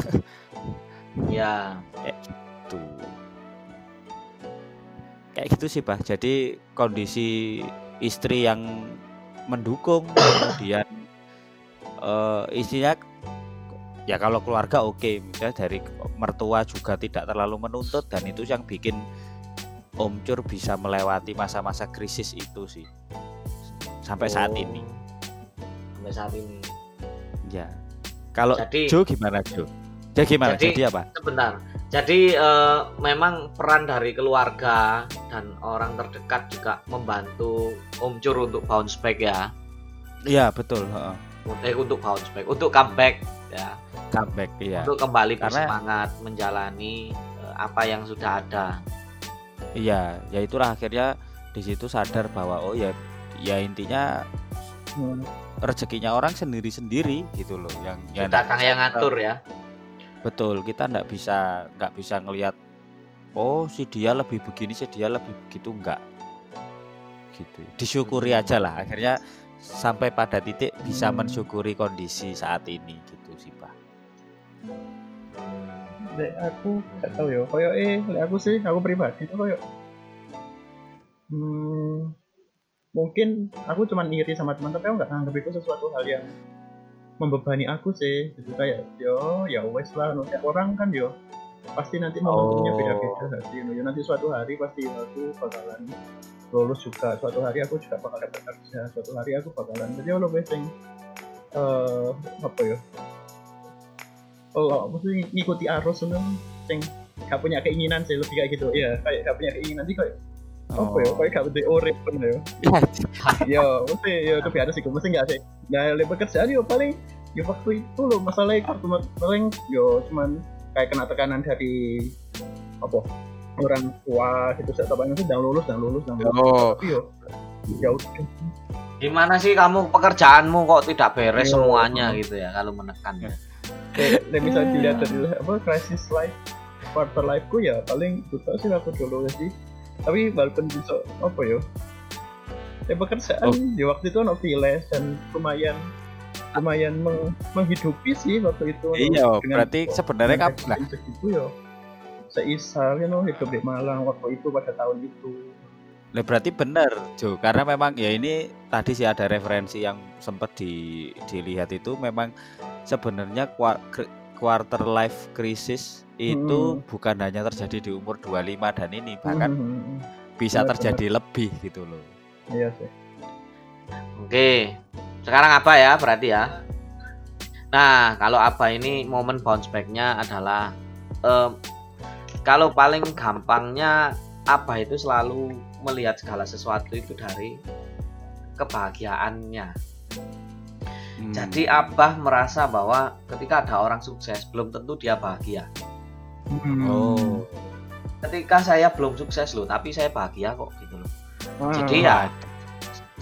Ya, tuh. Kayak gitu sih, Pak. Jadi kondisi istri yang mendukung kemudian eh istrinya ya kalau keluarga oke misalnya dari mertua juga tidak terlalu menuntut dan itu yang bikin Om Cur bisa melewati masa-masa krisis itu sih sampai saat oh, ini Sampai saat ini. ya kalau Jadi Jo gimana Jo jadi gimana Jadi- jadi apa sebentar. Jadi eh, memang peran dari keluarga dan orang terdekat juga membantu Om Cur untuk bounce back ya. iya betul heeh. Eh, untuk bounce back, untuk comeback ya. comeback iya Untuk kembali Karena- bersemangat menjalani eh, apa yang sudah ada. iya ya itulah akhirnya di situ sadar bahwa oh ya ya intinya Hmm. rezekinya orang sendiri-sendiri gitu loh yang yang Sudah Kang yang ngatur ya. betul kita nggak bisa nggak bisa ngelihat oh si dia lebih begini si dia lebih begitu enggak gitu disyukuri aja lah akhirnya sampai pada titik bisa Hmm. mensyukuri kondisi saat ini gitu sih pak Lek aku gak tahu ya koyo eh lek aku sih aku pribadi itu koyo hmm, mungkin aku cuman iri sama teman tapi aku nggak anggap itu sesuatu hal yang membebani aku sih jadi kayak yo ya wes lah no. Orang kan yo pasti nanti momentumnya Oh. beda-beda sih no. Ya, nanti suatu hari pasti aku bakalan lulus juga suatu hari aku juga bakal dapat kerja suatu hari aku bakalan jadi lo yang eh apa ya oh mesti ngikuti arus itu sing gak punya keinginan sih lebih kayak gitu ya kayak gak punya keinginan sih kayak apa ya? Kayak gak punya urip pun ya? Ya mesti ya itu biasa sih mesti nggak sih? Nah oleh pekerjaan yo paling ya waktu itu loh masalahnya waktu paling yo cuman kayak kena tekanan dari apa orang tua gitu saya tahu sih udah lulus udah lulus udah lulus. Oh tapi yo ya udah Gimana sih kamu pekerjaanmu kok tidak beres Iya. semuanya gitu ya kalau menekan ya? kayak kayak bisa dilihat dari apa crisis life quarter life ku ya paling buta sih aku dulu sih tapi walaupun bisa apa ya ya pekerjaan Oh. di waktu itu no freelance dan lumayan lumayan meng- menghidupi sih waktu itu iya Dengan- berarti sebenarnya kamu lah. eksperience segitu ya seisa you know, hidup di Malang waktu itu pada tahun itu. Lah, berarti benar Jo. Karena memang ya ini tadi sih ada referensi yang sempat di, dilihat itu memang sebenarnya quarter life crisis itu Hmm. bukan hanya terjadi di umur 25 dan ini bahkan Hmm, bisa benar, terjadi lebih gitu loh. iya sih Oke, sekarang apa ya berarti ya? Nah, kalau apa ini momen bounce back-nya adalah em, kalau paling gampangnya apa itu selalu melihat segala sesuatu itu dari kebahagiaannya. Hmm. Jadi Abah merasa bahwa ketika ada orang sukses belum tentu dia bahagia. Hmm. oh Ketika saya belum sukses loh, tapi saya bahagia kok gitu loh. Ah, Jadi ya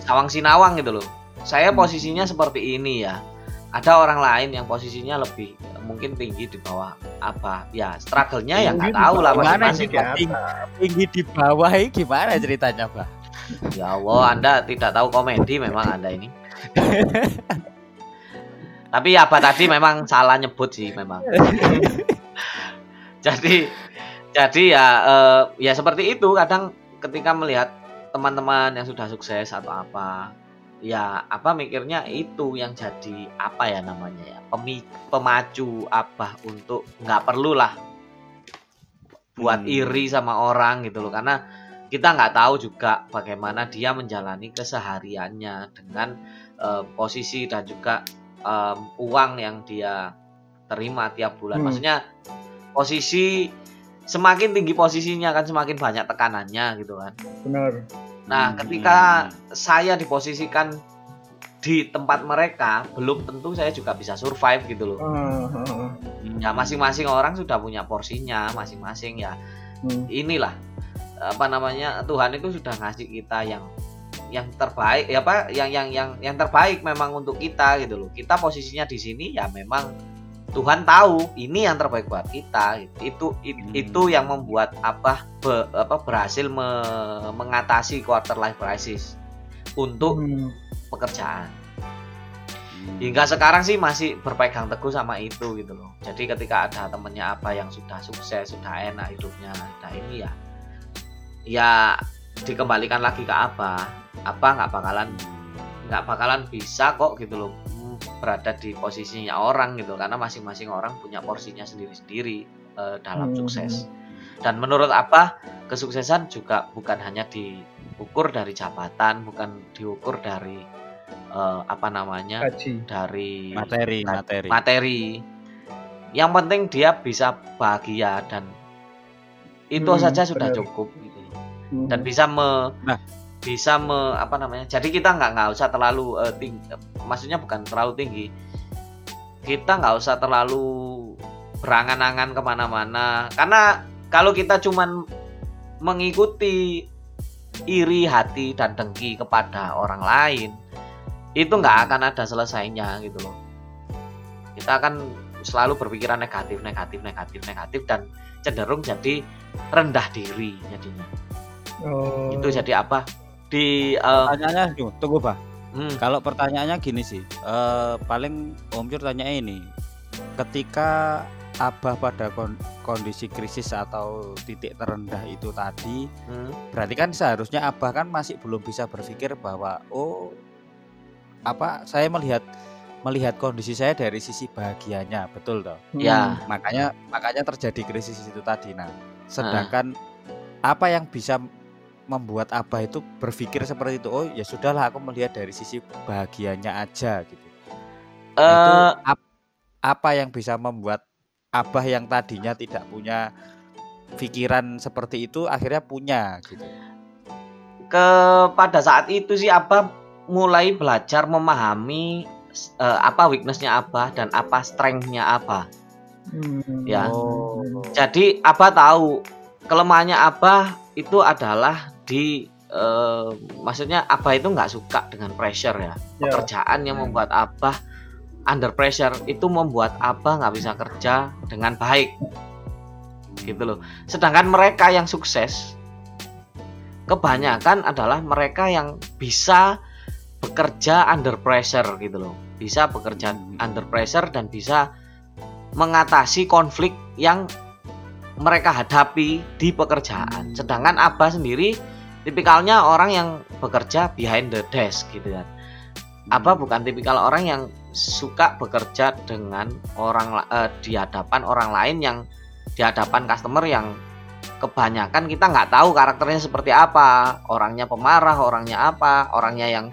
sawang sinawang gitu loh. Saya Hmm. posisinya seperti ini ya. Ada orang lain yang posisinya lebih mungkin tinggi di bawah apa ya struggle-nya ya nggak Tinggi tahu lah masing-masing. di atas. Tinggi, tinggi di bawah ini gimana ceritanya Pak? Ya Allah, Anda tidak tahu komedi memang Anda ini. Tapi apa tadi memang salah nyebut sih memang. jadi jadi ya eh, ya seperti itu kadang ketika melihat teman-teman yang sudah sukses atau apa ya apa mikirnya itu yang jadi apa ya namanya ya pemi, pemacu apa untuk nggak perlu lah buat Hmm. iri sama orang gitu loh karena kita nggak tahu juga bagaimana dia menjalani kesehariannya dengan eh, posisi dan juga em, uang yang dia terima tiap bulan Hmm. maksudnya posisi semakin tinggi posisinya kan semakin banyak tekanannya gitu kan benar Nah, Hmm. ketika saya diposisikan di tempat mereka, belum tentu saya juga bisa survive gitu loh. Ah. Ya masing-masing orang sudah punya porsinya, masing-masing ya. Hmm. Inilah apa namanya Tuhan itu sudah ngasih kita yang yang terbaik ya apa yang yang yang yang terbaik memang untuk kita gitu loh. Kita posisinya di sini ya memang Tuhan tahu ini yang terbaik buat kita. Itu it- Hmm. itu yang membuat apa be- apa berhasil me- mengatasi quarter life crisis untuk Hmm. pekerjaan. Hmm. Hingga sekarang sih masih berpegang teguh sama itu gitu loh. Jadi ketika ada temennya apa yang sudah sukses, sudah enak hidupnya, nah ini ya ya dikembalikan lagi ke apa? Apa nggak bakalan nggak bakalan bisa kok gitu loh berada di posisinya orang gitu karena masing-masing orang punya porsinya sendiri-sendiri eh, dalam Hmm. sukses. Dan menurut apa kesuksesan juga bukan hanya diukur dari jabatan, bukan diukur dari eh, apa namanya Gaji. dari materi Nah, materi. materi. Yang penting dia bisa bahagia dan itu Hmm, saja sudah benar. cukup. Hmm. Dan bisa me Nah. bisa me apa namanya? Jadi kita nggak nggak usah terlalu eh, tinggi, maksudnya bukan terlalu tinggi. Kita nggak usah terlalu berangan-angan ke mana-mana karena kalau kita cuman mengikuti iri hati dan dengki kepada orang lain itu nggak akan ada selesainya gitu loh kita akan selalu berpikiran negatif negatif negatif negatif dan cenderung jadi rendah diri jadinya Oh. itu jadi apa di eh, Pertanyaannya tunggu, Bah. hmm, Kalau pertanyaannya gini sih, eh, paling Om Jur tanya ini, ketika Abah pada kon- kondisi krisis atau titik terendah itu tadi, hmm, berarti kan seharusnya Abah kan masih belum bisa berpikir bahwa oh apa saya melihat melihat kondisi saya dari sisi bahagianya, betul toh? Hmm. ya Makanya makanya terjadi krisis itu tadi. Nah, sedangkan apa yang bisa membuat Abah itu berpikir seperti itu? Oh, ya sudahlah aku melihat dari sisi bahagianya aja gitu. Nah, itu eh, ap- apa yang bisa membuat Abah yang tadinya tidak punya pikiran seperti itu akhirnya punya gitu. ke pada saat itu sih Abah mulai belajar memahami eh, apa weaknessnya Abah dan apa strengthnya Abah Hmm. Ya. Oh. Jadi Abah tahu kelemahannya Abah itu adalah di eh, maksudnya Abah itu nggak suka dengan pressure ya. Ya. Pekerjaan yang Hmm. membuat Abah under pressure itu membuat Abah nggak bisa kerja dengan baik gitu loh. Sedangkan mereka yang sukses kebanyakan adalah mereka yang bisa bekerja under pressure gitu loh. Bisa bekerja Hmm. under pressure dan bisa mengatasi konflik yang mereka hadapi di pekerjaan. Sedangkan Abah sendiri tipikalnya orang yang bekerja behind the desk gitu kan. Abah bukan tipikal orang yang suka bekerja dengan orang eh, di hadapan orang lain yang di hadapan customer yang kebanyakan kita nggak tahu karakternya seperti apa, orangnya pemarah, orangnya apa, orangnya yang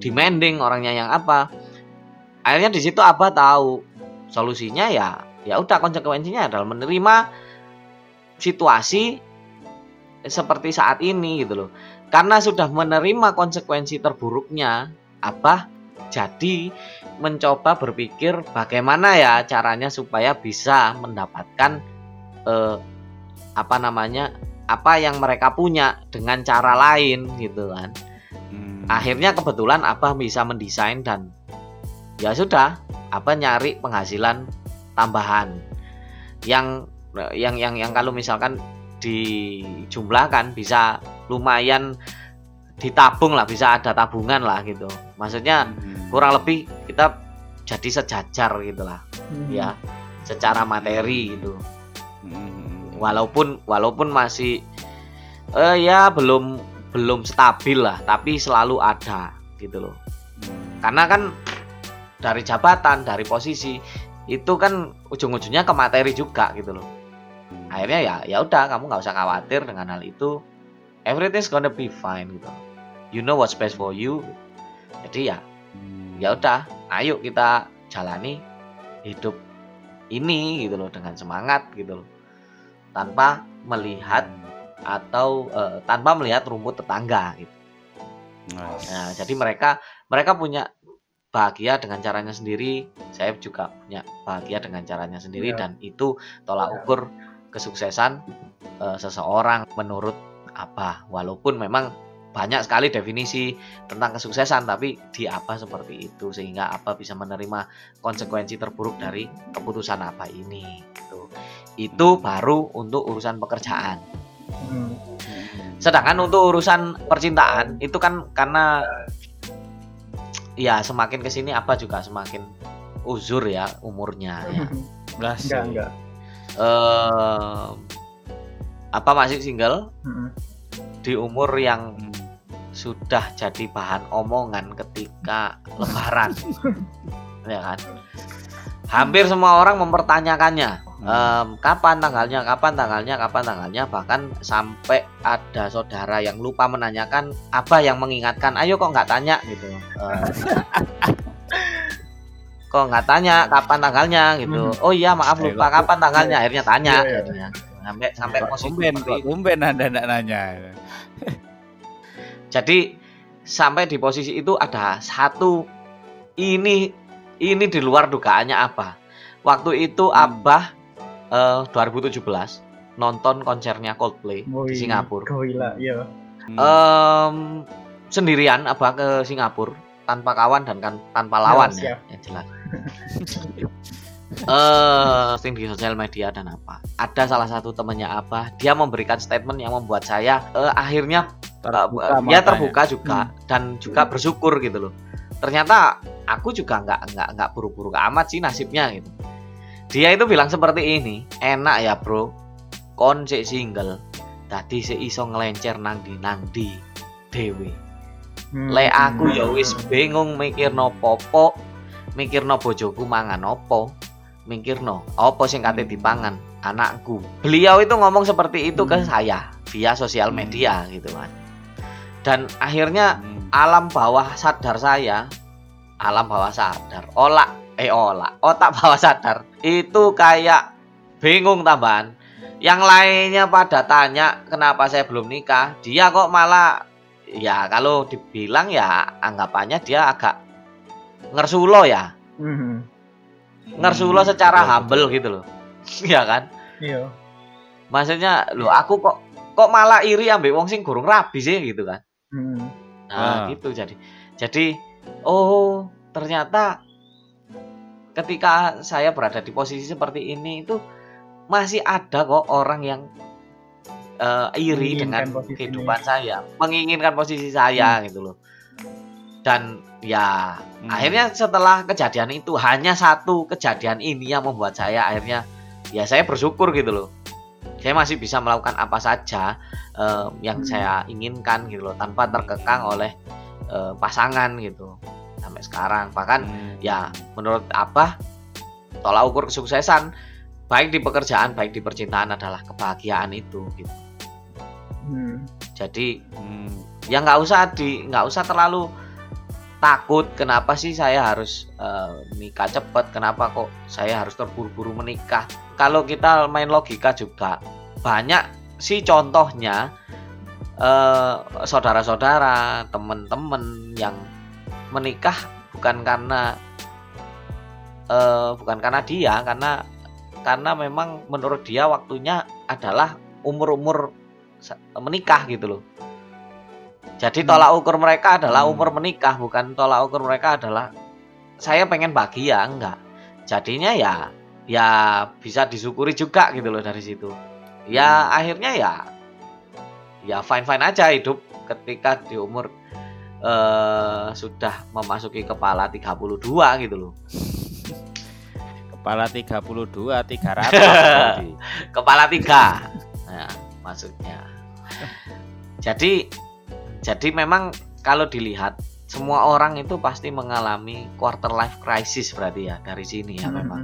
demanding, orangnya yang apa. Akhirnya di situ Abah tahu solusinya ya ya udah konsekuensinya adalah menerima situasi seperti saat ini gitu loh. Karena sudah menerima konsekuensi terburuknya, Abah jadi mencoba berpikir bagaimana ya caranya supaya bisa mendapatkan eh, apa namanya apa yang mereka punya dengan cara lain gitu kan Hmm. akhirnya kebetulan Abah bisa mendesain dan ya sudah Abah nyari penghasilan tambahan yang yang yang yang kalau misalkan dijumlahkan bisa lumayan ditabung lah bisa ada tabungan lah gitu maksudnya Hmm. kurang lebih kita jadi sejajar gitulah Hmm. ya secara materi gitu Hmm. walaupun walaupun masih eh ya belum belum stabil lah tapi selalu ada gitu loh Hmm. karena kan dari jabatan dari posisi itu kan ujung-ujungnya ke materi juga gitu loh. Akhirnya ya ya udah kamu nggak usah khawatir dengan hal itu everything's gonna be fine gitu you know what's best for you jadi ya ya udah ayo kita jalani hidup ini gitu loh dengan semangat gitu loh tanpa melihat atau eh, tanpa melihat rumput tetangga gitu. Nice. Nah, jadi mereka mereka punya bahagia dengan caranya sendiri, saya juga punya bahagia dengan caranya sendiri Iya. dan itu tolak ukur kesuksesan eh, seseorang menurut apa. Walaupun memang banyak sekali definisi tentang kesuksesan tapi di apa seperti itu sehingga apa bisa menerima konsekuensi terburuk dari keputusan apa ini gitu. Itu baru untuk urusan pekerjaan. Sedangkan untuk urusan percintaan itu kan karena ya semakin ke sini apa juga semakin uzur ya umurnya ya. Enggak enggak Eh, apa masih single? Hmm. di umur yang sudah jadi bahan omongan ketika lebaran. Ya kan? Hampir semua orang mempertanyakannya. Em, kapan tanggalnya kapan tanggalnya kapan tanggalnya? Bahkan sampai ada saudara yang lupa menanyakan apa yang mengingatkan? Ayo kok nggak tanya gitu. Eh, kok nggak tanya kapan tanggalnya gitu Hmm. oh iya maaf lupa kok- kapan tanggalnya akhirnya tanya Iya, iya. gitu ya. sampai sampai Kok posisi tumben, seperti kok itu. tumben anda ndak nanya. Jadi sampai di posisi itu ada satu ini ini di luar dugaannya Abah. Waktu itu Hmm. Abah eh, 2017 nonton konsernya Coldplay Woi, di Singapura. Gila, iya. Hmm. Em, sendirian Abah ke Singapura tanpa kawan dan kan tanpa lawan Ya, ya, yang jelas. Eh posting di sosial media dan apa? Ada salah satu temannya apa? Dia memberikan statement yang membuat saya eh, akhirnya Terbuka ya matanya. terbuka juga dan juga bersyukur gitu loh. Ternyata aku juga nggak nggak nggak buruk-buruk amat sih nasibnya gitu. Dia itu bilang seperti ini enak ya bro. Kon sik single tadi si iso ngelencer nang di nang di dewe Hmm, le aku hmm. ya wis bingung mikir no popo mikir no bojoku mangan opo mikir no opo sing kate dipangan? Anakku. Beliau itu ngomong seperti itu ke Hmm. saya via sosial Hmm. media gitu kan dan akhirnya Hmm. alam bawah sadar saya alam bawah sadar olah eh olah otak bawah sadar itu kayak bingung tambahan. Yang lainnya pada tanya kenapa saya belum nikah? Dia kok malah ya kalau dibilang ya anggapannya dia agak ngersulo ya Hmm, ngersulo Hmm, secara betul, humble gitu loh ya kan Iya. maksudnya lo aku kok kok malah iri ambek wong sing gurung rabi sih gitu kan Hmm. Nah, Ah. gitu jadi. Jadi oh, ternyata ketika saya berada di posisi seperti ini itu masih ada kok orang yang eh, iri dengan kehidupan saya, menginginkan posisi saya Hmm. gitu loh. Dan ya Hmm. akhirnya setelah kejadian itu hanya satu kejadian ini yang membuat saya akhirnya ya saya bersyukur gitu loh. Saya masih bisa melakukan apa saja eh, yang Hmm. saya inginkan gitu loh tanpa terkekang oleh eh, pasangan gitu sampai sekarang bahkan Hmm. ya menurut apa tolak ukur kesuksesan baik di pekerjaan baik di percintaan adalah kebahagiaan itu gitu Hmm. jadi Hmm. ya nggak usah di nggak usah terlalu takut kenapa sih saya harus eh, nikah cepet? Kenapa kok saya harus terburu-buru menikah? Kalau kita main logika juga banyak sih contohnya eh, saudara-saudara temen-temen yang menikah bukan karena eh, bukan karena dia karena karena memang menurut dia waktunya adalah umur-umur menikah gitu loh jadi Hmm. tolak ukur mereka adalah Hmm. umur menikah, bukan tolak ukur mereka adalah saya pengen bahagia, enggak. Jadinya ya ya bisa disyukuri juga gitu loh dari situ. Ya akhirnya ya ya fine fine aja hidup ketika di umur eh, sudah memasuki kepala 32 gitu loh. Kepala 32 300 berarti. Kepala tiga. Nah, maksudnya. Jadi jadi memang kalau dilihat semua orang itu pasti mengalami quarter life crisis berarti ya dari sini ya Hmm. memang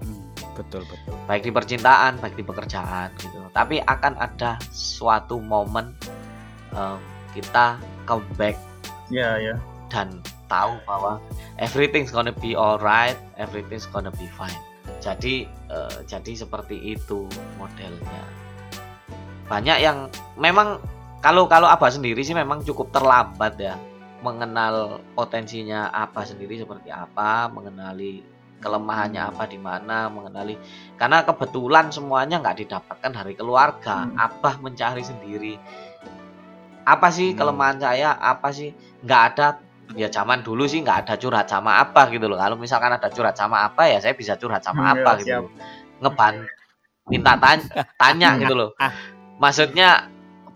Hmm, betul betul. baik di percintaan baik di pekerjaan gitu tapi akan ada suatu momen em, kita comeback Ya, ya. dan tahu bahwa everything's gonna be alright everything's gonna be fine jadi eh, jadi seperti itu modelnya banyak yang memang kalau kalau abah sendiri sih memang cukup terlambat ya mengenal potensinya apa sendiri seperti apa mengenali kelemahannya apa di mana mengenali karena kebetulan semuanya nggak didapatkan dari keluarga. Hmm. abah mencari sendiri. Apa sih Hmm. kelemahan saya? Apa sih? Nggak ada. Ya zaman dulu sih nggak ada curhat sama apa gitu loh. Kalau misalkan ada curhat sama apa ya saya bisa curhat sama Hmm, apa ya, gitu. siap. loh. ngeban minta tanya tanya gitu loh. Maksudnya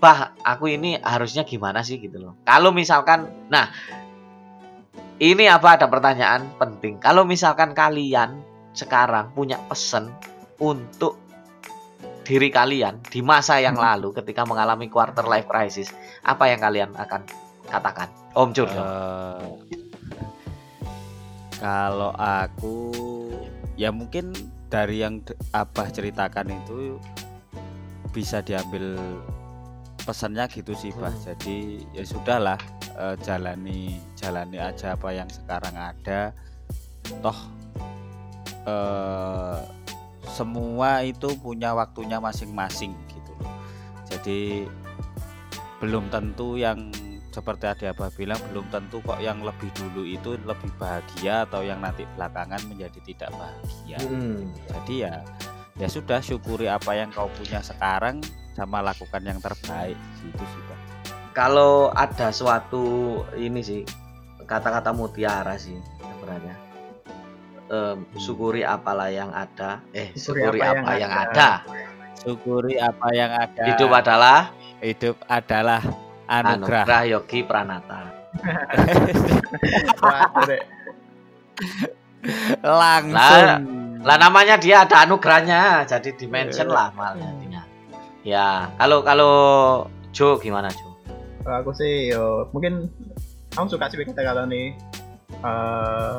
bah aku ini harusnya gimana sih gitu loh kalau misalkan nah ini apa ada pertanyaan penting kalau misalkan kalian sekarang punya pesan untuk diri kalian di masa yang Hmm. lalu ketika mengalami quarter life crisis apa yang kalian akan katakan Om Cur dong. Eh, kalau aku ya mungkin dari yang Abah ceritakan itu bisa diambil pesannya gitu sih Bah. Hmm. Jadi ya sudahlah eh, jalani jalani aja apa yang sekarang ada. Toh eh, semua itu punya waktunya masing-masing gitu loh. Jadi belum tentu yang seperti ada Abah bilang belum tentu kok yang lebih dulu itu lebih bahagia atau yang nanti belakangan menjadi tidak bahagia. Hmm. Jadi ya ya sudah syukuri apa yang kau punya sekarang sama lakukan yang terbaik gitu sih Pak. kalau ada suatu ini sih kata-kata mutiara sih sebenarnya em, syukuri apalah yang ada eh Syukuri syukuri apa apa, yang yang ada. ada, Syukuri apa yang ada. hidup adalah Hidup adalah anugerah. anugerah Yogi Pranata. Langsung. lah namanya dia ada anugerahnya jadi dimension Iya. lah malah jadinya ya kalau kalau Jo gimana Jo? Kalau aku sih yo mungkin aku suka sih kata-kata nih eh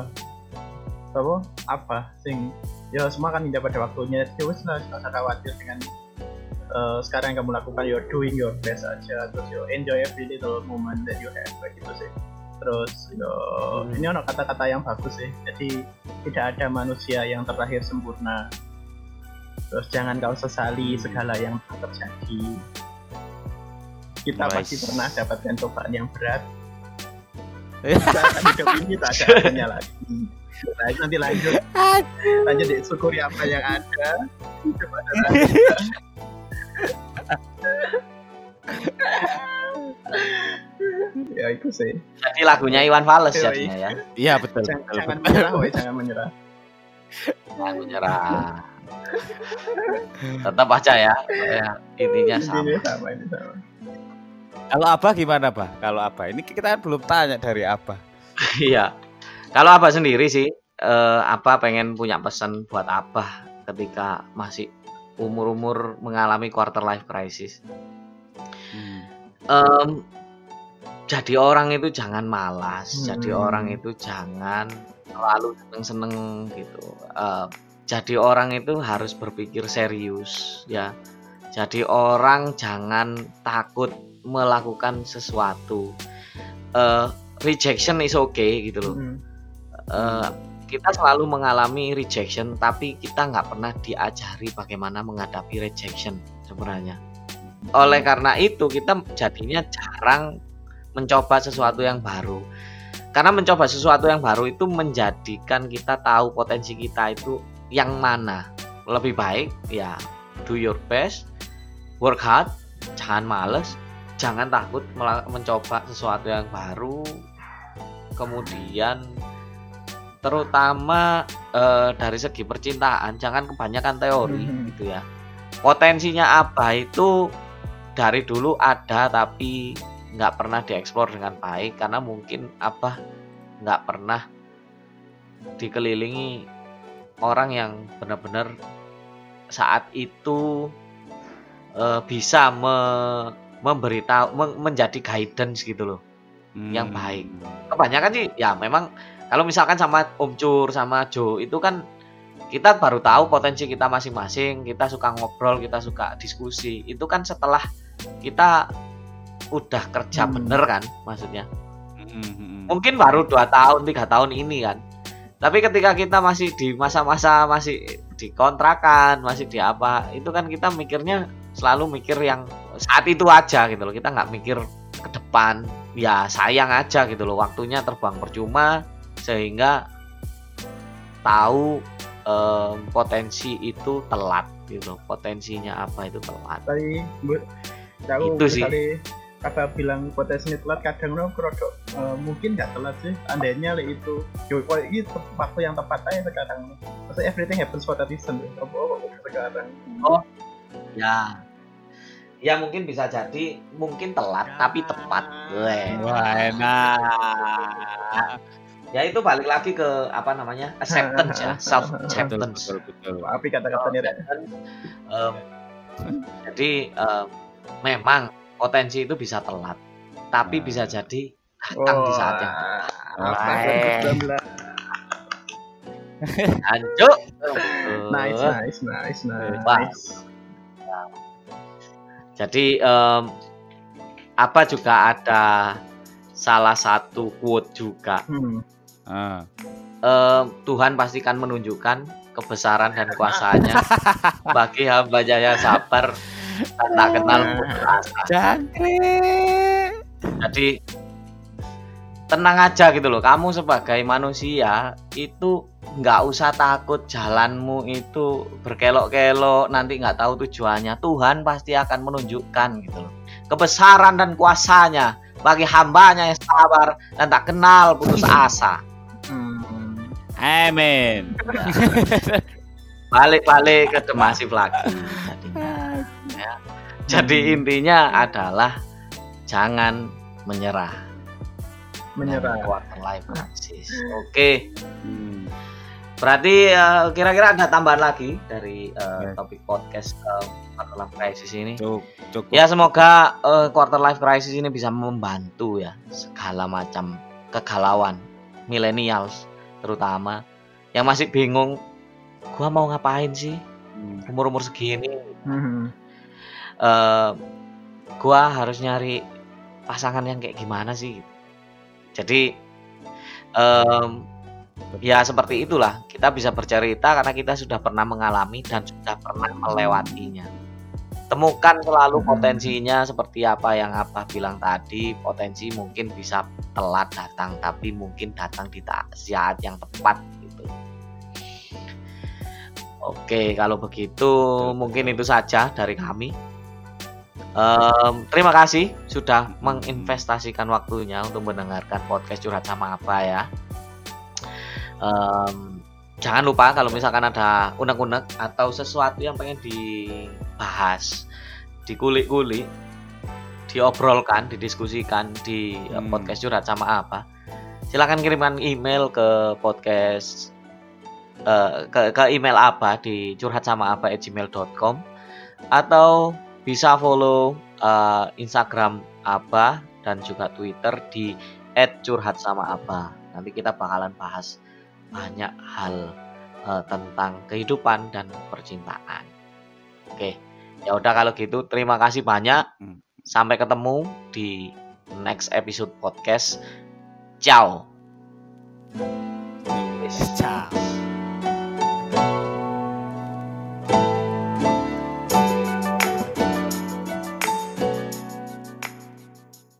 apa apa sing ya semua kan indah pada waktunya. Ya wes lah nggak usah khawatir dengan eh, sekarang yang kamu lakukan you're doing your best aja. Terus yo enjoy every little moment that you have kayak gitu sih. Terus yo Hmm. ini ono kata-kata yang bagus sih. Jadi tidak ada manusia yang terlahir sempurna terus jangan kau sesali segala yang telah terjadi. Kita Nice. pasti pernah dapatkan cobaan yang berat. Saat hidup ini tak ada artinya lagi. Nah, nanti lanjut. Lanjut deh syukuri apa yang ada. Hidup adalah ya itu sih. Jadi lagunya Iwan Fals jadinya ya. Iya betul. jangan, betul, jangan betul. menyerah woy, jangan menyerah. Lagu nyerah tetap aja ya ya intinya sama Intinya sama ini sama Kalau apa gimana, Bah? Kalau apa? Ini kita kan belum tanya dari apa. Iya. Kalau Abah sendiri sih, eh, apa pengen punya pesan buat Abah ketika masih umur-umur mengalami quarter life crisis. Em, jadi orang itu jangan malas, jadi Hmm. orang itu jangan terlalu seneng-seneng gitu. Eh, jadi orang itu harus berpikir serius ya. Jadi orang jangan takut melakukan sesuatu. Eh, rejection is okay gitu loh. Hmm. Eh, kita selalu mengalami rejection, tapi kita nggak pernah diajari bagaimana menghadapi rejection sebenarnya. Oleh karena itu kita jadinya jarang mencoba sesuatu yang baru. Karena mencoba sesuatu yang baru itu menjadikan kita tahu potensi kita itu yang mana. Lebih baik ya do your best, work hard, jangan males, jangan takut mencoba sesuatu yang baru. Kemudian terutama eh, dari segi percintaan jangan kebanyakan teori Mhm. gitu ya. Potensinya apa itu dari dulu ada tapi nggak pernah dieksplor dengan baik karena mungkin apa nggak pernah dikelilingi orang yang benar-benar saat itu eh, bisa me- memberitahu men- menjadi guidance gitu loh yang Hmm. baik. kebanyakan sih ya memang kalau misalkan sama Om Cur sama Jo itu kan kita baru tahu potensi kita masing-masing kita suka ngobrol kita suka diskusi itu kan setelah kita udah kerja Hmm. bener kan maksudnya Hmm, hmm, hmm. mungkin baru dua tahun tiga tahun ini kan tapi ketika kita masih di masa-masa masih di kontrakan masih di apa itu kan kita mikirnya selalu mikir yang saat itu aja gitu loh. Kita nggak mikir ke depan. Ya sayang aja gitu loh. Waktunya terbang percuma sehingga tahu em, potensi itu telat gitu potensinya apa itu telat. Tadi bu, Itu sih. Kata bilang potensinya telat kadang no kerodok eh, mungkin nggak telat sih andainya le itu yo oh, ini waktu yang tepat aja sekarang maksudnya everything happens for a reason ya. apa apa sekarang ya ya mungkin bisa jadi mungkin telat tapi tepat. Wah, enak. ya itu balik lagi ke apa namanya acceptance ya self Betul, acceptance betul, betul. api kata-katanya Rek. Em, jadi em, memang potensi itu bisa telat tapi Nah. bisa jadi datang di saat yang Wah. 2019. lanjut nice nice nice Wah. nice jadi em, apa juga ada salah satu quote juga hmm. Em, Tuhan pastikan menunjukkan kebesaran dan kuasanya bagi hambanya yang sabar tak kenal putus asa. Jangkrik. Jadi tenang aja gitu loh. Kamu sebagai manusia itu nggak usah takut jalanmu itu berkelok-kelok nanti nggak tahu tujuannya. Tuhan pasti akan menunjukkan gitu loh. Kebesaran dan kuasanya bagi hambanya yang sabar dan tak kenal putus asa. Hmm. Amin. Balik-balik ke demasif lagi. Jadi Hmm. intinya adalah jangan menyerah. menyerah Quarter life crisis. Oke, Hmm. berarti eh, kira-kira ada tambahan lagi dari eh, Ya. topik podcast eh, quarter life crisis ini. Cukup. Ya semoga eh, quarter life crisis ini bisa membantu ya segala macam kegalauan millennials terutama yang masih bingung gua mau ngapain sih Hmm. umur-umur segini Mhm. Eh gua harus nyari pasangan yang kayak gimana sih? Jadi em, ya seperti itulah. Kita bisa bercerita karena kita sudah pernah mengalami dan sudah pernah melewatinya. Temukan selalu Hmm. potensinya seperti apa yang apa bilang tadi. Potensi mungkin bisa telat datang tapi mungkin datang di saat yang tepat gitu. Oke kalau begitu mungkin itu saja dari kami Em, terima kasih sudah menginvestasikan waktunya untuk mendengarkan podcast curhat sama apa ya. Em, jangan lupa kalau misalkan ada unek-unek atau sesuatu yang pengen dibahas, dikulik-kulik, diobrolkan, didiskusikan di eh, Hmm. podcast curhat sama apa, silakan kirimkan email ke podcast eh, ke, ke email apa di curhat sama apa gmail.com atau bisa follow uh, Instagram Abah dan juga Twitter di @curhatsamaabah. Nanti kita bakalan bahas banyak hal uh, tentang kehidupan dan percintaan. Oke, ya udah kalau gitu terima kasih banyak. Hmm. Sampai ketemu di next episode podcast. Ciao. Ciao.